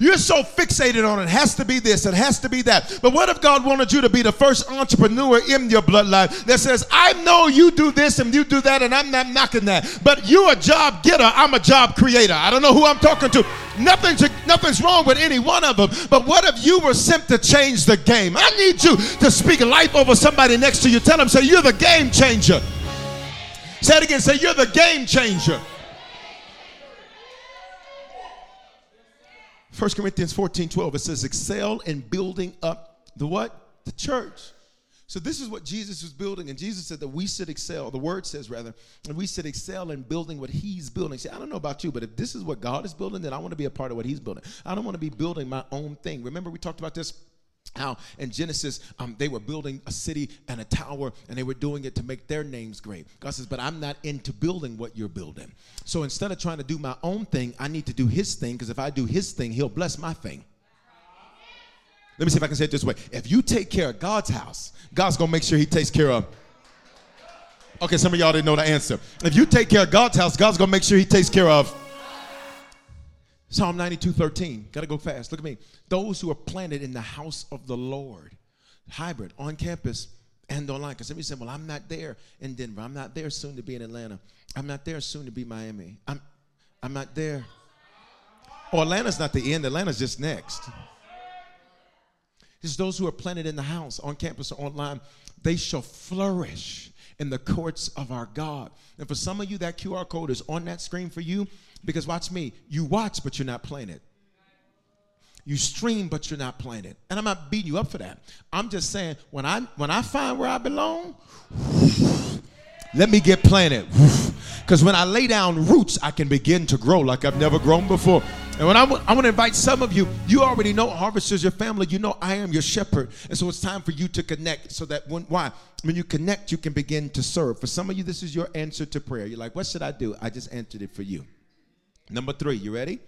You're so fixated on it. it has to be this, it has to be that. But what if God wanted you to be the first entrepreneur in your bloodline that says, I know you do this and you do that, and I'm not knocking that. But you're a job getter, I'm a job creator. I don't know who I'm talking to. Nothing's, nothing's wrong with any one of them. But what if you were sent to change the game? I need you to speak life over somebody next to you. Tell them, say, You're the game changer. Say it again, say, You're the game changer. 1 Corinthians 14 12, it says, excel in building up the what? The church. So this is what Jesus was building, and Jesus said that we should excel. The word says rather, and we should excel in building what He's building. See, I don't know about you, but if this is what God is building, then I want to be a part of what He's building. I don't want to be building my own thing. Remember, we talked about this how in Genesis um, they were building a city and a tower and they were doing it to make their names great. God says, But I'm not into building what you're building. So instead of trying to do my own thing, I need to do His thing because if I do His thing, He'll bless my thing. Let me see if I can say it this way. If you take care of God's house, God's going to make sure He takes care of. Okay, some of y'all didn't know the answer. If you take care of God's house, God's going to make sure He takes care of. Psalm 92 13. Got to go fast. Look at me. Those who are planted in the house of the Lord, hybrid, on campus and online. Because some of you say, well, I'm not there in Denver. I'm not there soon to be in Atlanta. I'm not there soon to be Miami. I'm, I'm not there. Atlanta's not the end. Atlanta's just next. It's those who are planted in the house, on campus or online. They shall flourish in the courts of our God. And for some of you, that QR code is on that screen for you because watch me, you watch, but you're not playing it. You stream, but you're not playing it. And I'm not beating you up for that. I'm just saying, when I when I find where I belong, let me get planted. Because when I lay down roots, I can begin to grow like I've never grown before. And when I, w- I want to invite some of you, you already know Harvest is your family. You know I am your shepherd. And so it's time for you to connect so that when, why? When you connect, you can begin to serve. For some of you, this is your answer to prayer. You're like, what should I do? I just answered it for you. Number three, you ready?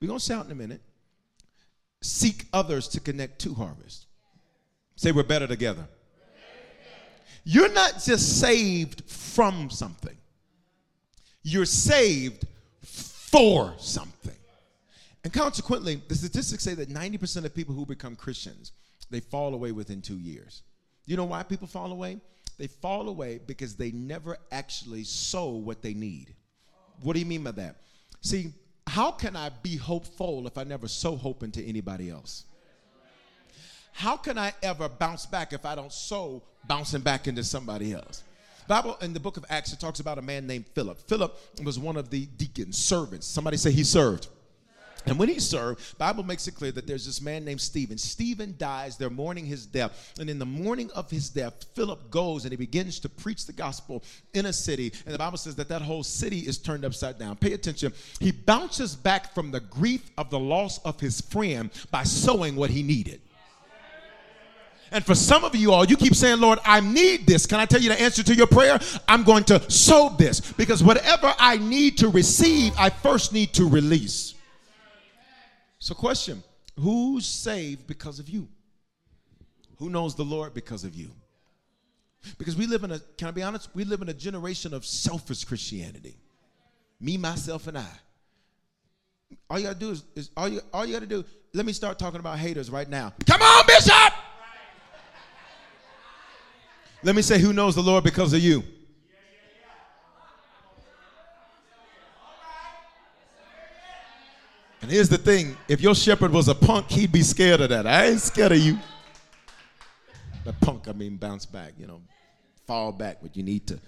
We're going to shout in a minute. Seek others to connect to harvest. Say, we're better together. You're not just saved from something, you're saved for something. And consequently, the statistics say that 90% of people who become Christians, they fall away within two years. You know why people fall away? They fall away because they never actually sow what they need. What do you mean by that? See, how can I be hopeful if I never sow hope into anybody else? how can I ever bounce back if I don't sow bouncing back into somebody else? Bible in the book of Acts, it talks about a man named Philip. Philip was one of the deacons, servants. Somebody say he served. And when he served, Bible makes it clear that there's this man named Stephen. Stephen dies, they're mourning his death. And in the morning of his death, Philip goes and he begins to preach the gospel in a city. And the Bible says that that whole city is turned upside down. Pay attention. He bounces back from the grief of the loss of his friend by sowing what he needed. And for some of you all, you keep saying, Lord, I need this. Can I tell you the answer to your prayer? I'm going to sow this because whatever I need to receive, I first need to release. So, question Who's saved because of you? Who knows the Lord because of you? Because we live in a, can I be honest? We live in a generation of selfish Christianity. Me, myself, and I. All you gotta do is, is all you all you gotta do, let me start talking about haters right now. Come on, Bishop! Let me say, who knows the Lord because of you? And here's the thing if your shepherd was a punk, he'd be scared of that. I ain't scared of you. The punk, I mean, bounce back, you know, fall back, but you need to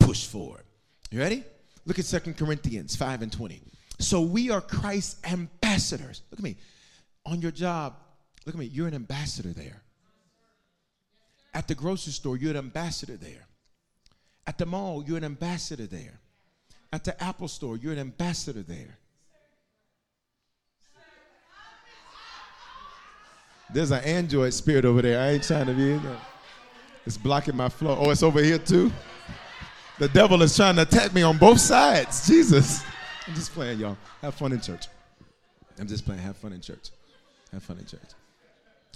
push forward. You ready? Look at Second Corinthians 5 and 20. So we are Christ's ambassadors. Look at me. On your job, look at me, you're an ambassador there. At the grocery store, you're an ambassador there. At the mall, you're an ambassador there. At the Apple store, you're an ambassador there. There's an Android spirit over there. I ain't trying to be in there. It's blocking my flow. Oh, it's over here too? The devil is trying to attack me on both sides. Jesus. I'm just playing, y'all. Have fun in church. I'm just playing. Have fun in church. Have fun in church.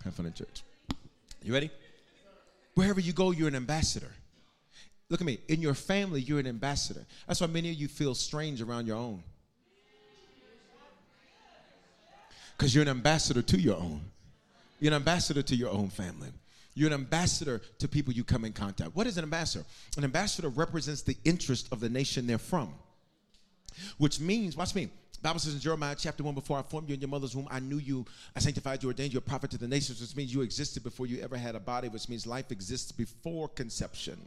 Have fun in church. You ready? Wherever you go, you're an ambassador. Look at me. In your family, you're an ambassador. That's why many of you feel strange around your own. Because you're an ambassador to your own. You're an ambassador to your own family. You're an ambassador to people you come in contact. What is an ambassador? An ambassador represents the interest of the nation they're from. Which means, watch me. Bible says in Jeremiah chapter 1, before I formed you in your mother's womb, I knew you, I sanctified you, ordained you a prophet to the nations, which means you existed before you ever had a body, which means life exists before conception,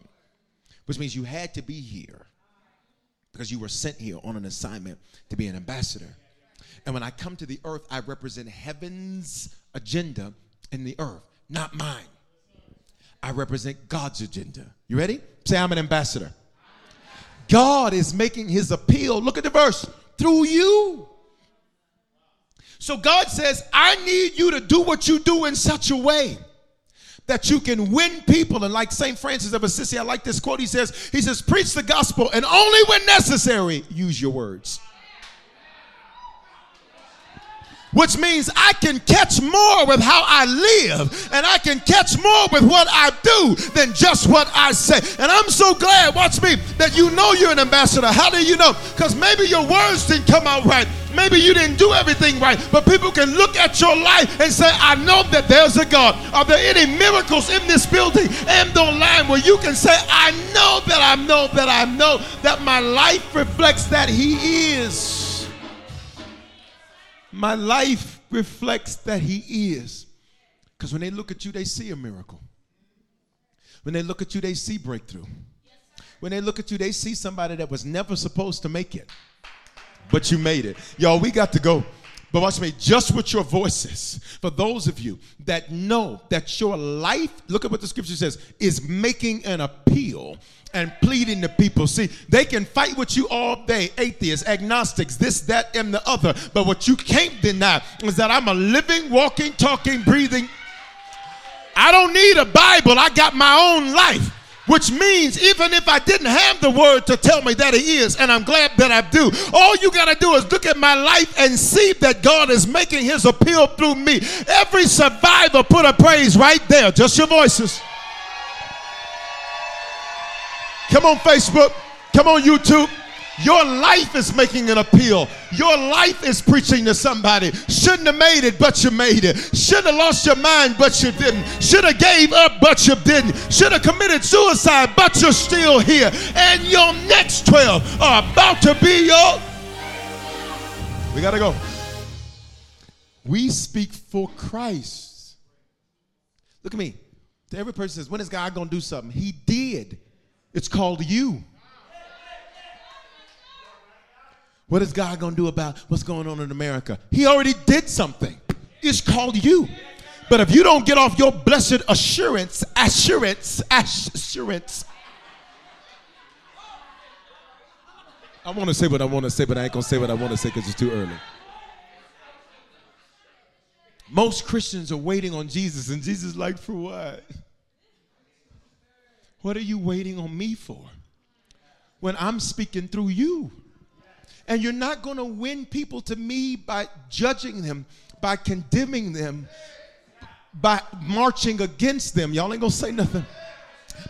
which means you had to be here because you were sent here on an assignment to be an ambassador. And when I come to the earth, I represent heaven's agenda in the earth, not mine. I represent God's agenda. You ready? Say, I'm an ambassador. God is making his appeal. Look at the verse through you. So God says, I need you to do what you do in such a way that you can win people. And like St. Francis of Assisi, I like this quote. He says, he says, preach the gospel and only when necessary, use your words. Which means I can catch more with how I live and I can catch more with what I do than just what I say. And I'm so glad, watch me, that you know you're an ambassador. How do you know? Because maybe your words didn't come out right. Maybe you didn't do everything right, but people can look at your life and say, I know that there's a God. Are there any miracles in this building and online where you can say, I know that I know that I know that my life reflects that He is? My life reflects that He is. Because when they look at you, they see a miracle. When they look at you, they see breakthrough. When they look at you, they see somebody that was never supposed to make it, but you made it. Y'all, we got to go. But watch me, just with your voices, for those of you that know that your life, look at what the scripture says, is making an appeal and pleading to people. See, they can fight with you all day, atheists, agnostics, this, that, and the other. But what you can't deny is that I'm a living, walking, talking, breathing. I don't need a Bible, I got my own life. Which means even if I didn't have the word to tell me that he is, and I'm glad that I do, all you got to do is look at my life and see that God is making his appeal through me. Every survivor put a praise right there, just your voices. Come on, Facebook. Come on, YouTube. Your life is making an appeal. Your life is preaching to somebody. Shouldn't have made it, but you made it. Should have lost your mind, but you didn't. Should have gave up, but you didn't. Should have committed suicide, but you're still here. And your next 12 are about to be your. We got to go. We speak for Christ. Look at me. To every person says, when is God going to do something? He did. It's called you. What is God going to do about what's going on in America? He already did something. It's called you. But if you don't get off your blessed assurance, assurance, assurance, I want to say what I want to say, but I ain't going to say what I want to say because it's too early. Most Christians are waiting on Jesus, and Jesus like, for what? What are you waiting on me for? When I'm speaking through you. And you're not going to win people to me by judging them, by condemning them, by marching against them. Y'all ain't going to say nothing.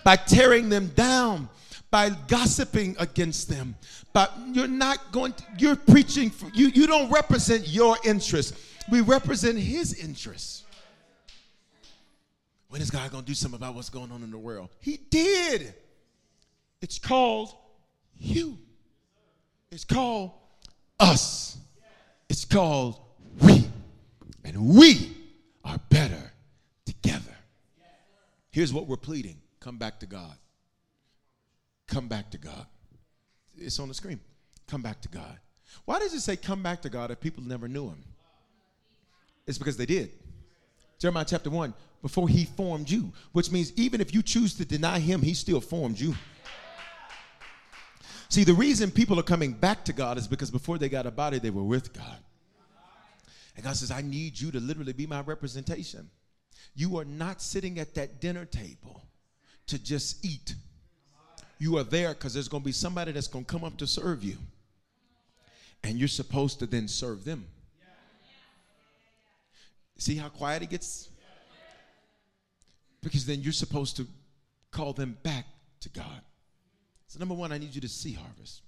By tearing them down, by gossiping against them. But you're not going to, you're preaching for, you, you don't represent your interests. We represent his interests. When is God going to do something about what's going on in the world? He did. It's called you. It's called us. It's called we. And we are better together. Here's what we're pleading come back to God. Come back to God. It's on the screen. Come back to God. Why does it say come back to God if people never knew him? It's because they did. Jeremiah chapter 1, before he formed you, which means even if you choose to deny him, he still formed you. See, the reason people are coming back to God is because before they got a body, they were with God. And God says, I need you to literally be my representation. You are not sitting at that dinner table to just eat. You are there because there's going to be somebody that's going to come up to serve you. And you're supposed to then serve them. See how quiet it gets? Because then you're supposed to call them back to God. So, number one, I need you to see harvest.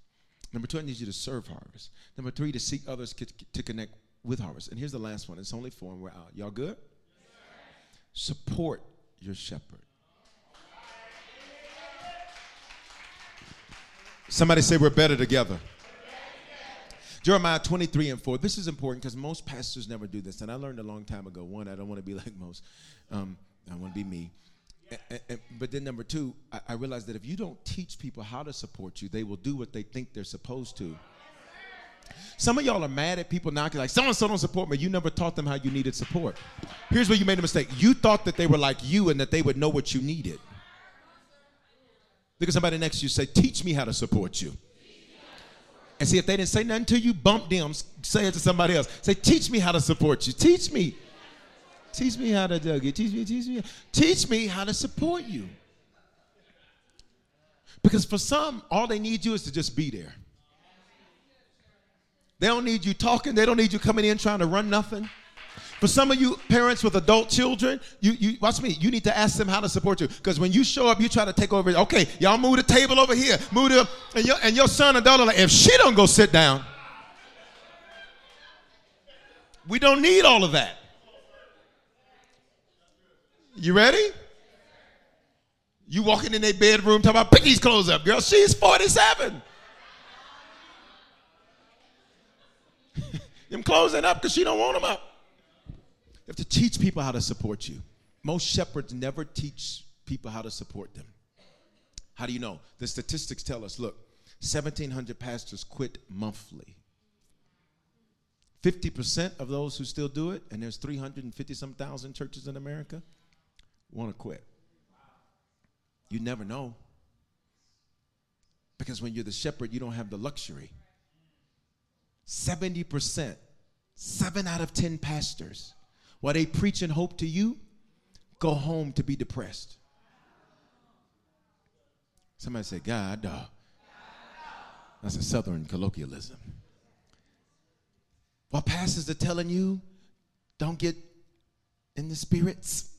Number two, I need you to serve harvest. Number three, to seek others to connect with harvest. And here's the last one. It's only four and we're out. Y'all good? Support your shepherd. Somebody say we're better together. Jeremiah 23 and 4. This is important because most pastors never do this. And I learned a long time ago. One, I don't want to be like most. Um, I want to be me. And, and, but then number two, I, I realized that if you don't teach people how to support you, they will do what they think they're supposed to. Some of y'all are mad at people now because like, so-and-so don't support me. You never taught them how you needed support. Here's where you made a mistake. You thought that they were like you and that they would know what you needed. Look at somebody next to you say, teach me how to support you. And see, if they didn't say nothing to you, bump them, say it to somebody else. Say, teach me how to support you. Teach me. Teach me how to do it. Teach me, teach me. Teach me how to support you. Because for some, all they need you is to just be there. They don't need you talking. They don't need you coming in trying to run nothing. For some of you parents with adult children, you, you watch me. You need to ask them how to support you. Because when you show up, you try to take over. Okay, y'all move the table over here. Move it and your and your son and daughter like, if she don't go sit down, we don't need all of that. You ready? You walking in their bedroom talking about pick these clothes up, girl. She's 47. them closing up because she don't want them up. You have to teach people how to support you. Most shepherds never teach people how to support them. How do you know? The statistics tell us look, 1,700 pastors quit monthly. 50% of those who still do it, and there's 350 some thousand churches in America, want to quit. You never know. Because when you're the shepherd, you don't have the luxury. 70%, seven out of 10 pastors while they preaching hope to you, go home to be depressed. Somebody said, God, uh, that's a southern colloquialism. While pastors are telling you, don't get in the spirits.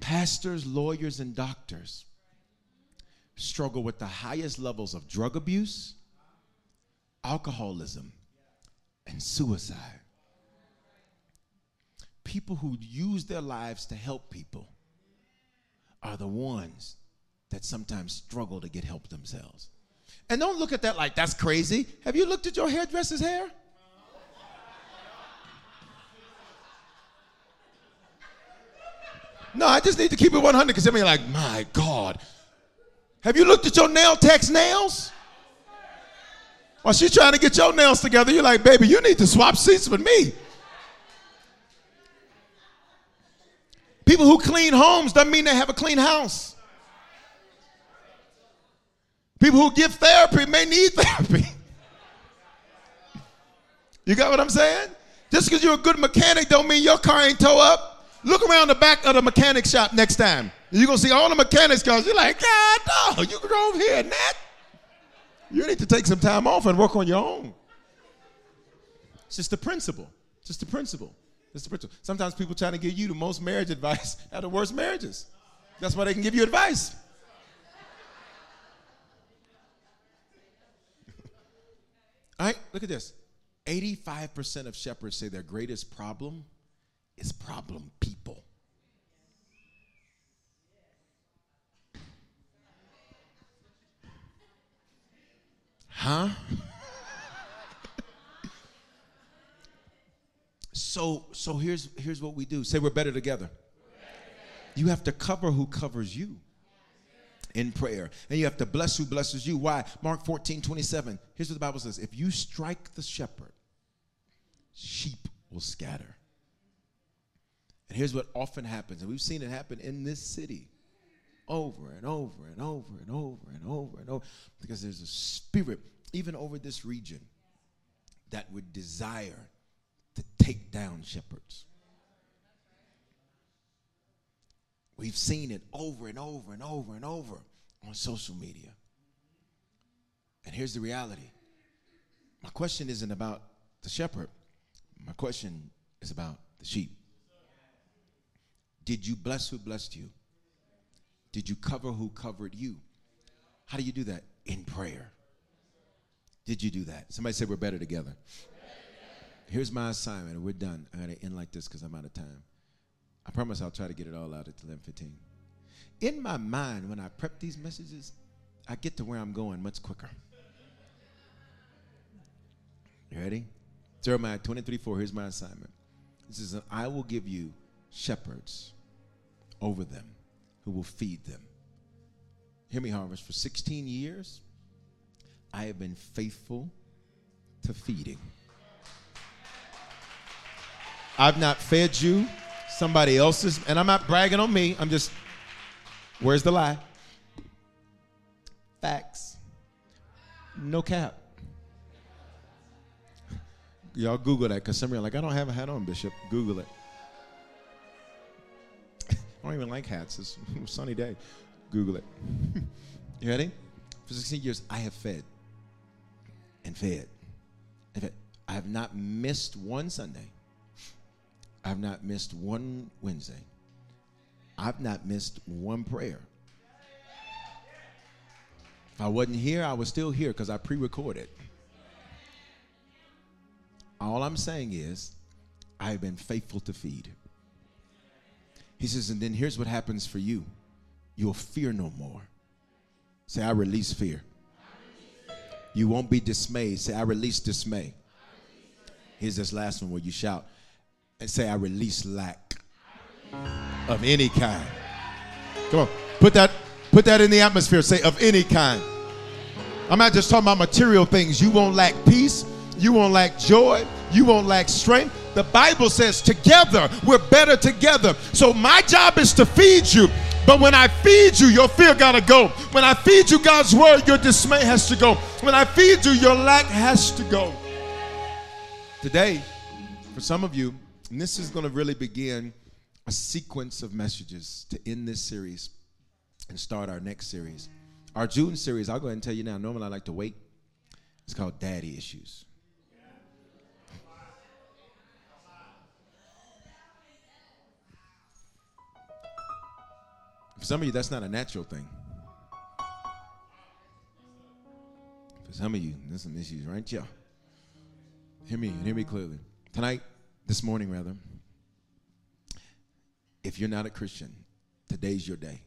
Pastors, lawyers, and doctors struggle with the highest levels of drug abuse alcoholism, and suicide. People who use their lives to help people are the ones that sometimes struggle to get help themselves. And don't look at that like that's crazy. Have you looked at your hairdresser's hair? No, I just need to keep it 100 because somebody like, my God. Have you looked at your nail tech's nails? While she's trying to get your nails together, you're like, baby, you need to swap seats with me. People who clean homes doesn't mean they have a clean house. People who give therapy may need therapy. You got what I'm saying? Just because you're a good mechanic don't mean your car ain't tow up. Look around the back of the mechanic shop next time. You're gonna see all the mechanics cars. You're like, God, no, you drove here, Nat. You need to take some time off and work on your own. It's just the principle. Just the principle. It's the principle. Sometimes people try to give you the most marriage advice have the worst marriages. That's why they can give you advice. All right, look at this. 85% of shepherds say their greatest problem is problem people. Huh? so so here's here's what we do. Say we're better together. You have to cover who covers you in prayer. And you have to bless who blesses you. Why? Mark 14, 27. Here's what the Bible says. If you strike the shepherd, sheep will scatter. And here's what often happens, and we've seen it happen in this city over and over and over and over and over and over, because there's a spirit, even over this region, that would desire to take down shepherds. We've seen it over and over and over and over on social media. And here's the reality my question isn't about the shepherd, my question is about the sheep. Did you bless who blessed you? Did you cover who covered you? How do you do that? In prayer. Did you do that? Somebody said we're better together. Here's my assignment, we're done. I gotta end like this because I'm out of time. I promise I'll try to get it all out at 11:15. In my mind, when I prep these messages, I get to where I'm going much quicker. You ready? Jeremiah 23, 4, here's my assignment. It says, I will give you shepherds over them who will feed them. Hear me, Harvest. For 16 years, I have been faithful to feeding. I've not fed you somebody else's, and I'm not bragging on me. I'm just, where's the lie? Facts. No cap. Y'all Google that because some of you are like, I don't have a hat on, Bishop. Google it. I don't even like hats. It's a sunny day. Google it. you ready? For 16 years, I have fed and fed and fed. I have not missed one Sunday. I've not missed one Wednesday. I've not missed one prayer. If I wasn't here, I was still here because I pre recorded. All I'm saying is, I've been faithful to feed. He says, and then here's what happens for you you'll fear no more. Say, I release fear. You won't be dismayed. Say, I release dismay. Here's this last one where you shout and say, I release lack of any kind. Come on, put that, put that in the atmosphere. Say, of any kind. I'm not just talking about material things. You won't lack peace. You won't lack joy. You won't lack strength. The Bible says, together, we're better together. So my job is to feed you. But when I feed you, your fear gotta go. When I feed you God's word, your dismay has to go. When I feed you, your lack has to go. Today, for some of you, and this is gonna really begin a sequence of messages to end this series and start our next series. Our June series, I'll go ahead and tell you now. Normally I like to wait. It's called Daddy Issues. For some of you, that's not a natural thing. For some of you, there's some issues right here. Hear me, hear me clearly. Tonight, this morning rather, if you're not a Christian, today's your day.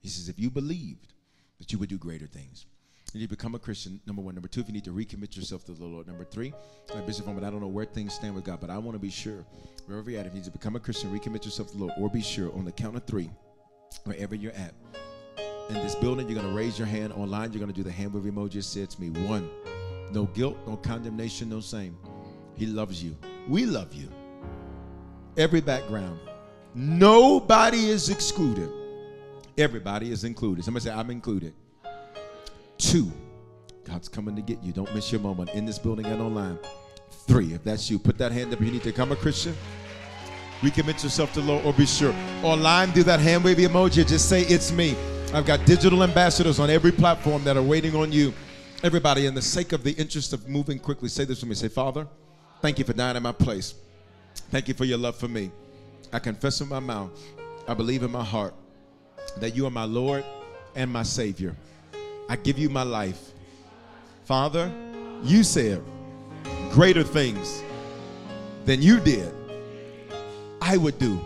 He says, if you believed that you would do greater things. And you become a Christian, number one. Number two, if you need to recommit yourself to the Lord. Number three, uh, Bishop Foreman, I don't know where things stand with God, but I want to be sure, wherever you're at, if you need to become a Christian, recommit yourself to the Lord, or be sure on the count of three, wherever you're at. In this building, you're going to raise your hand. Online, you're going to do the hand wave emoji. Say it's me. One, no guilt, no condemnation, no shame. He loves you. We love you. Every background. Nobody is excluded. Everybody is included. Somebody say, I'm included. Two, God's coming to get you. Don't miss your moment in this building and online. Three, if that's you, put that hand up. You need to become a Christian. Recommit yourself to the Lord or be sure. Online, do that hand wavy emoji. Just say, It's me. I've got digital ambassadors on every platform that are waiting on you. Everybody, in the sake of the interest of moving quickly, say this with me. Say, Father, thank you for dying in my place. Thank you for your love for me. I confess in my mouth, I believe in my heart that you are my Lord and my Savior. I give you my life. Father, you said greater things than you did, I would do.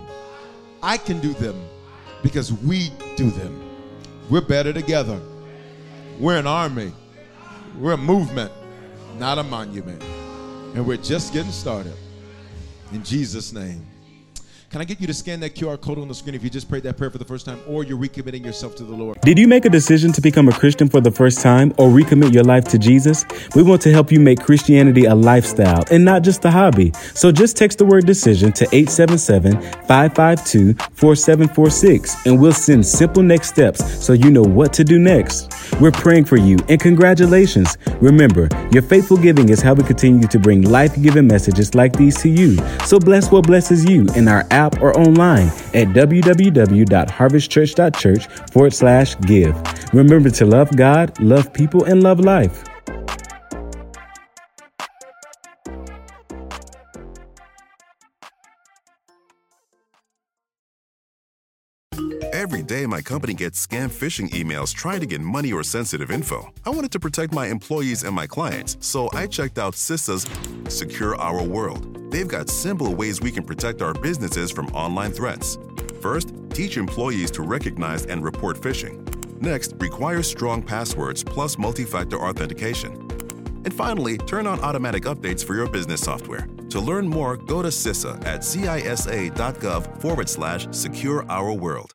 I can do them because we do them. We're better together. We're an army. We're a movement, not a monument. And we're just getting started. In Jesus' name. Can I get you to scan that QR code on the screen if you just prayed that prayer for the first time or you're recommitting yourself to the Lord? Did you make a decision to become a Christian for the first time or recommit your life to Jesus? We want to help you make Christianity a lifestyle and not just a hobby. So just text the word decision to 877 552 4746 and we'll send simple next steps so you know what to do next. We're praying for you and congratulations. Remember, your faithful giving is how we continue to bring life giving messages like these to you. So bless what blesses you in our app or online at www.harvestchurch.church forward slash give. Remember to love God, love people, and love life. Company gets scam phishing emails trying to get money or sensitive info. I wanted to protect my employees and my clients, so I checked out CISA's Secure Our World. They've got simple ways we can protect our businesses from online threats. First, teach employees to recognize and report phishing. Next, require strong passwords plus multi factor authentication. And finally, turn on automatic updates for your business software. To learn more, go to CISA at cisa.gov forward slash secure our world.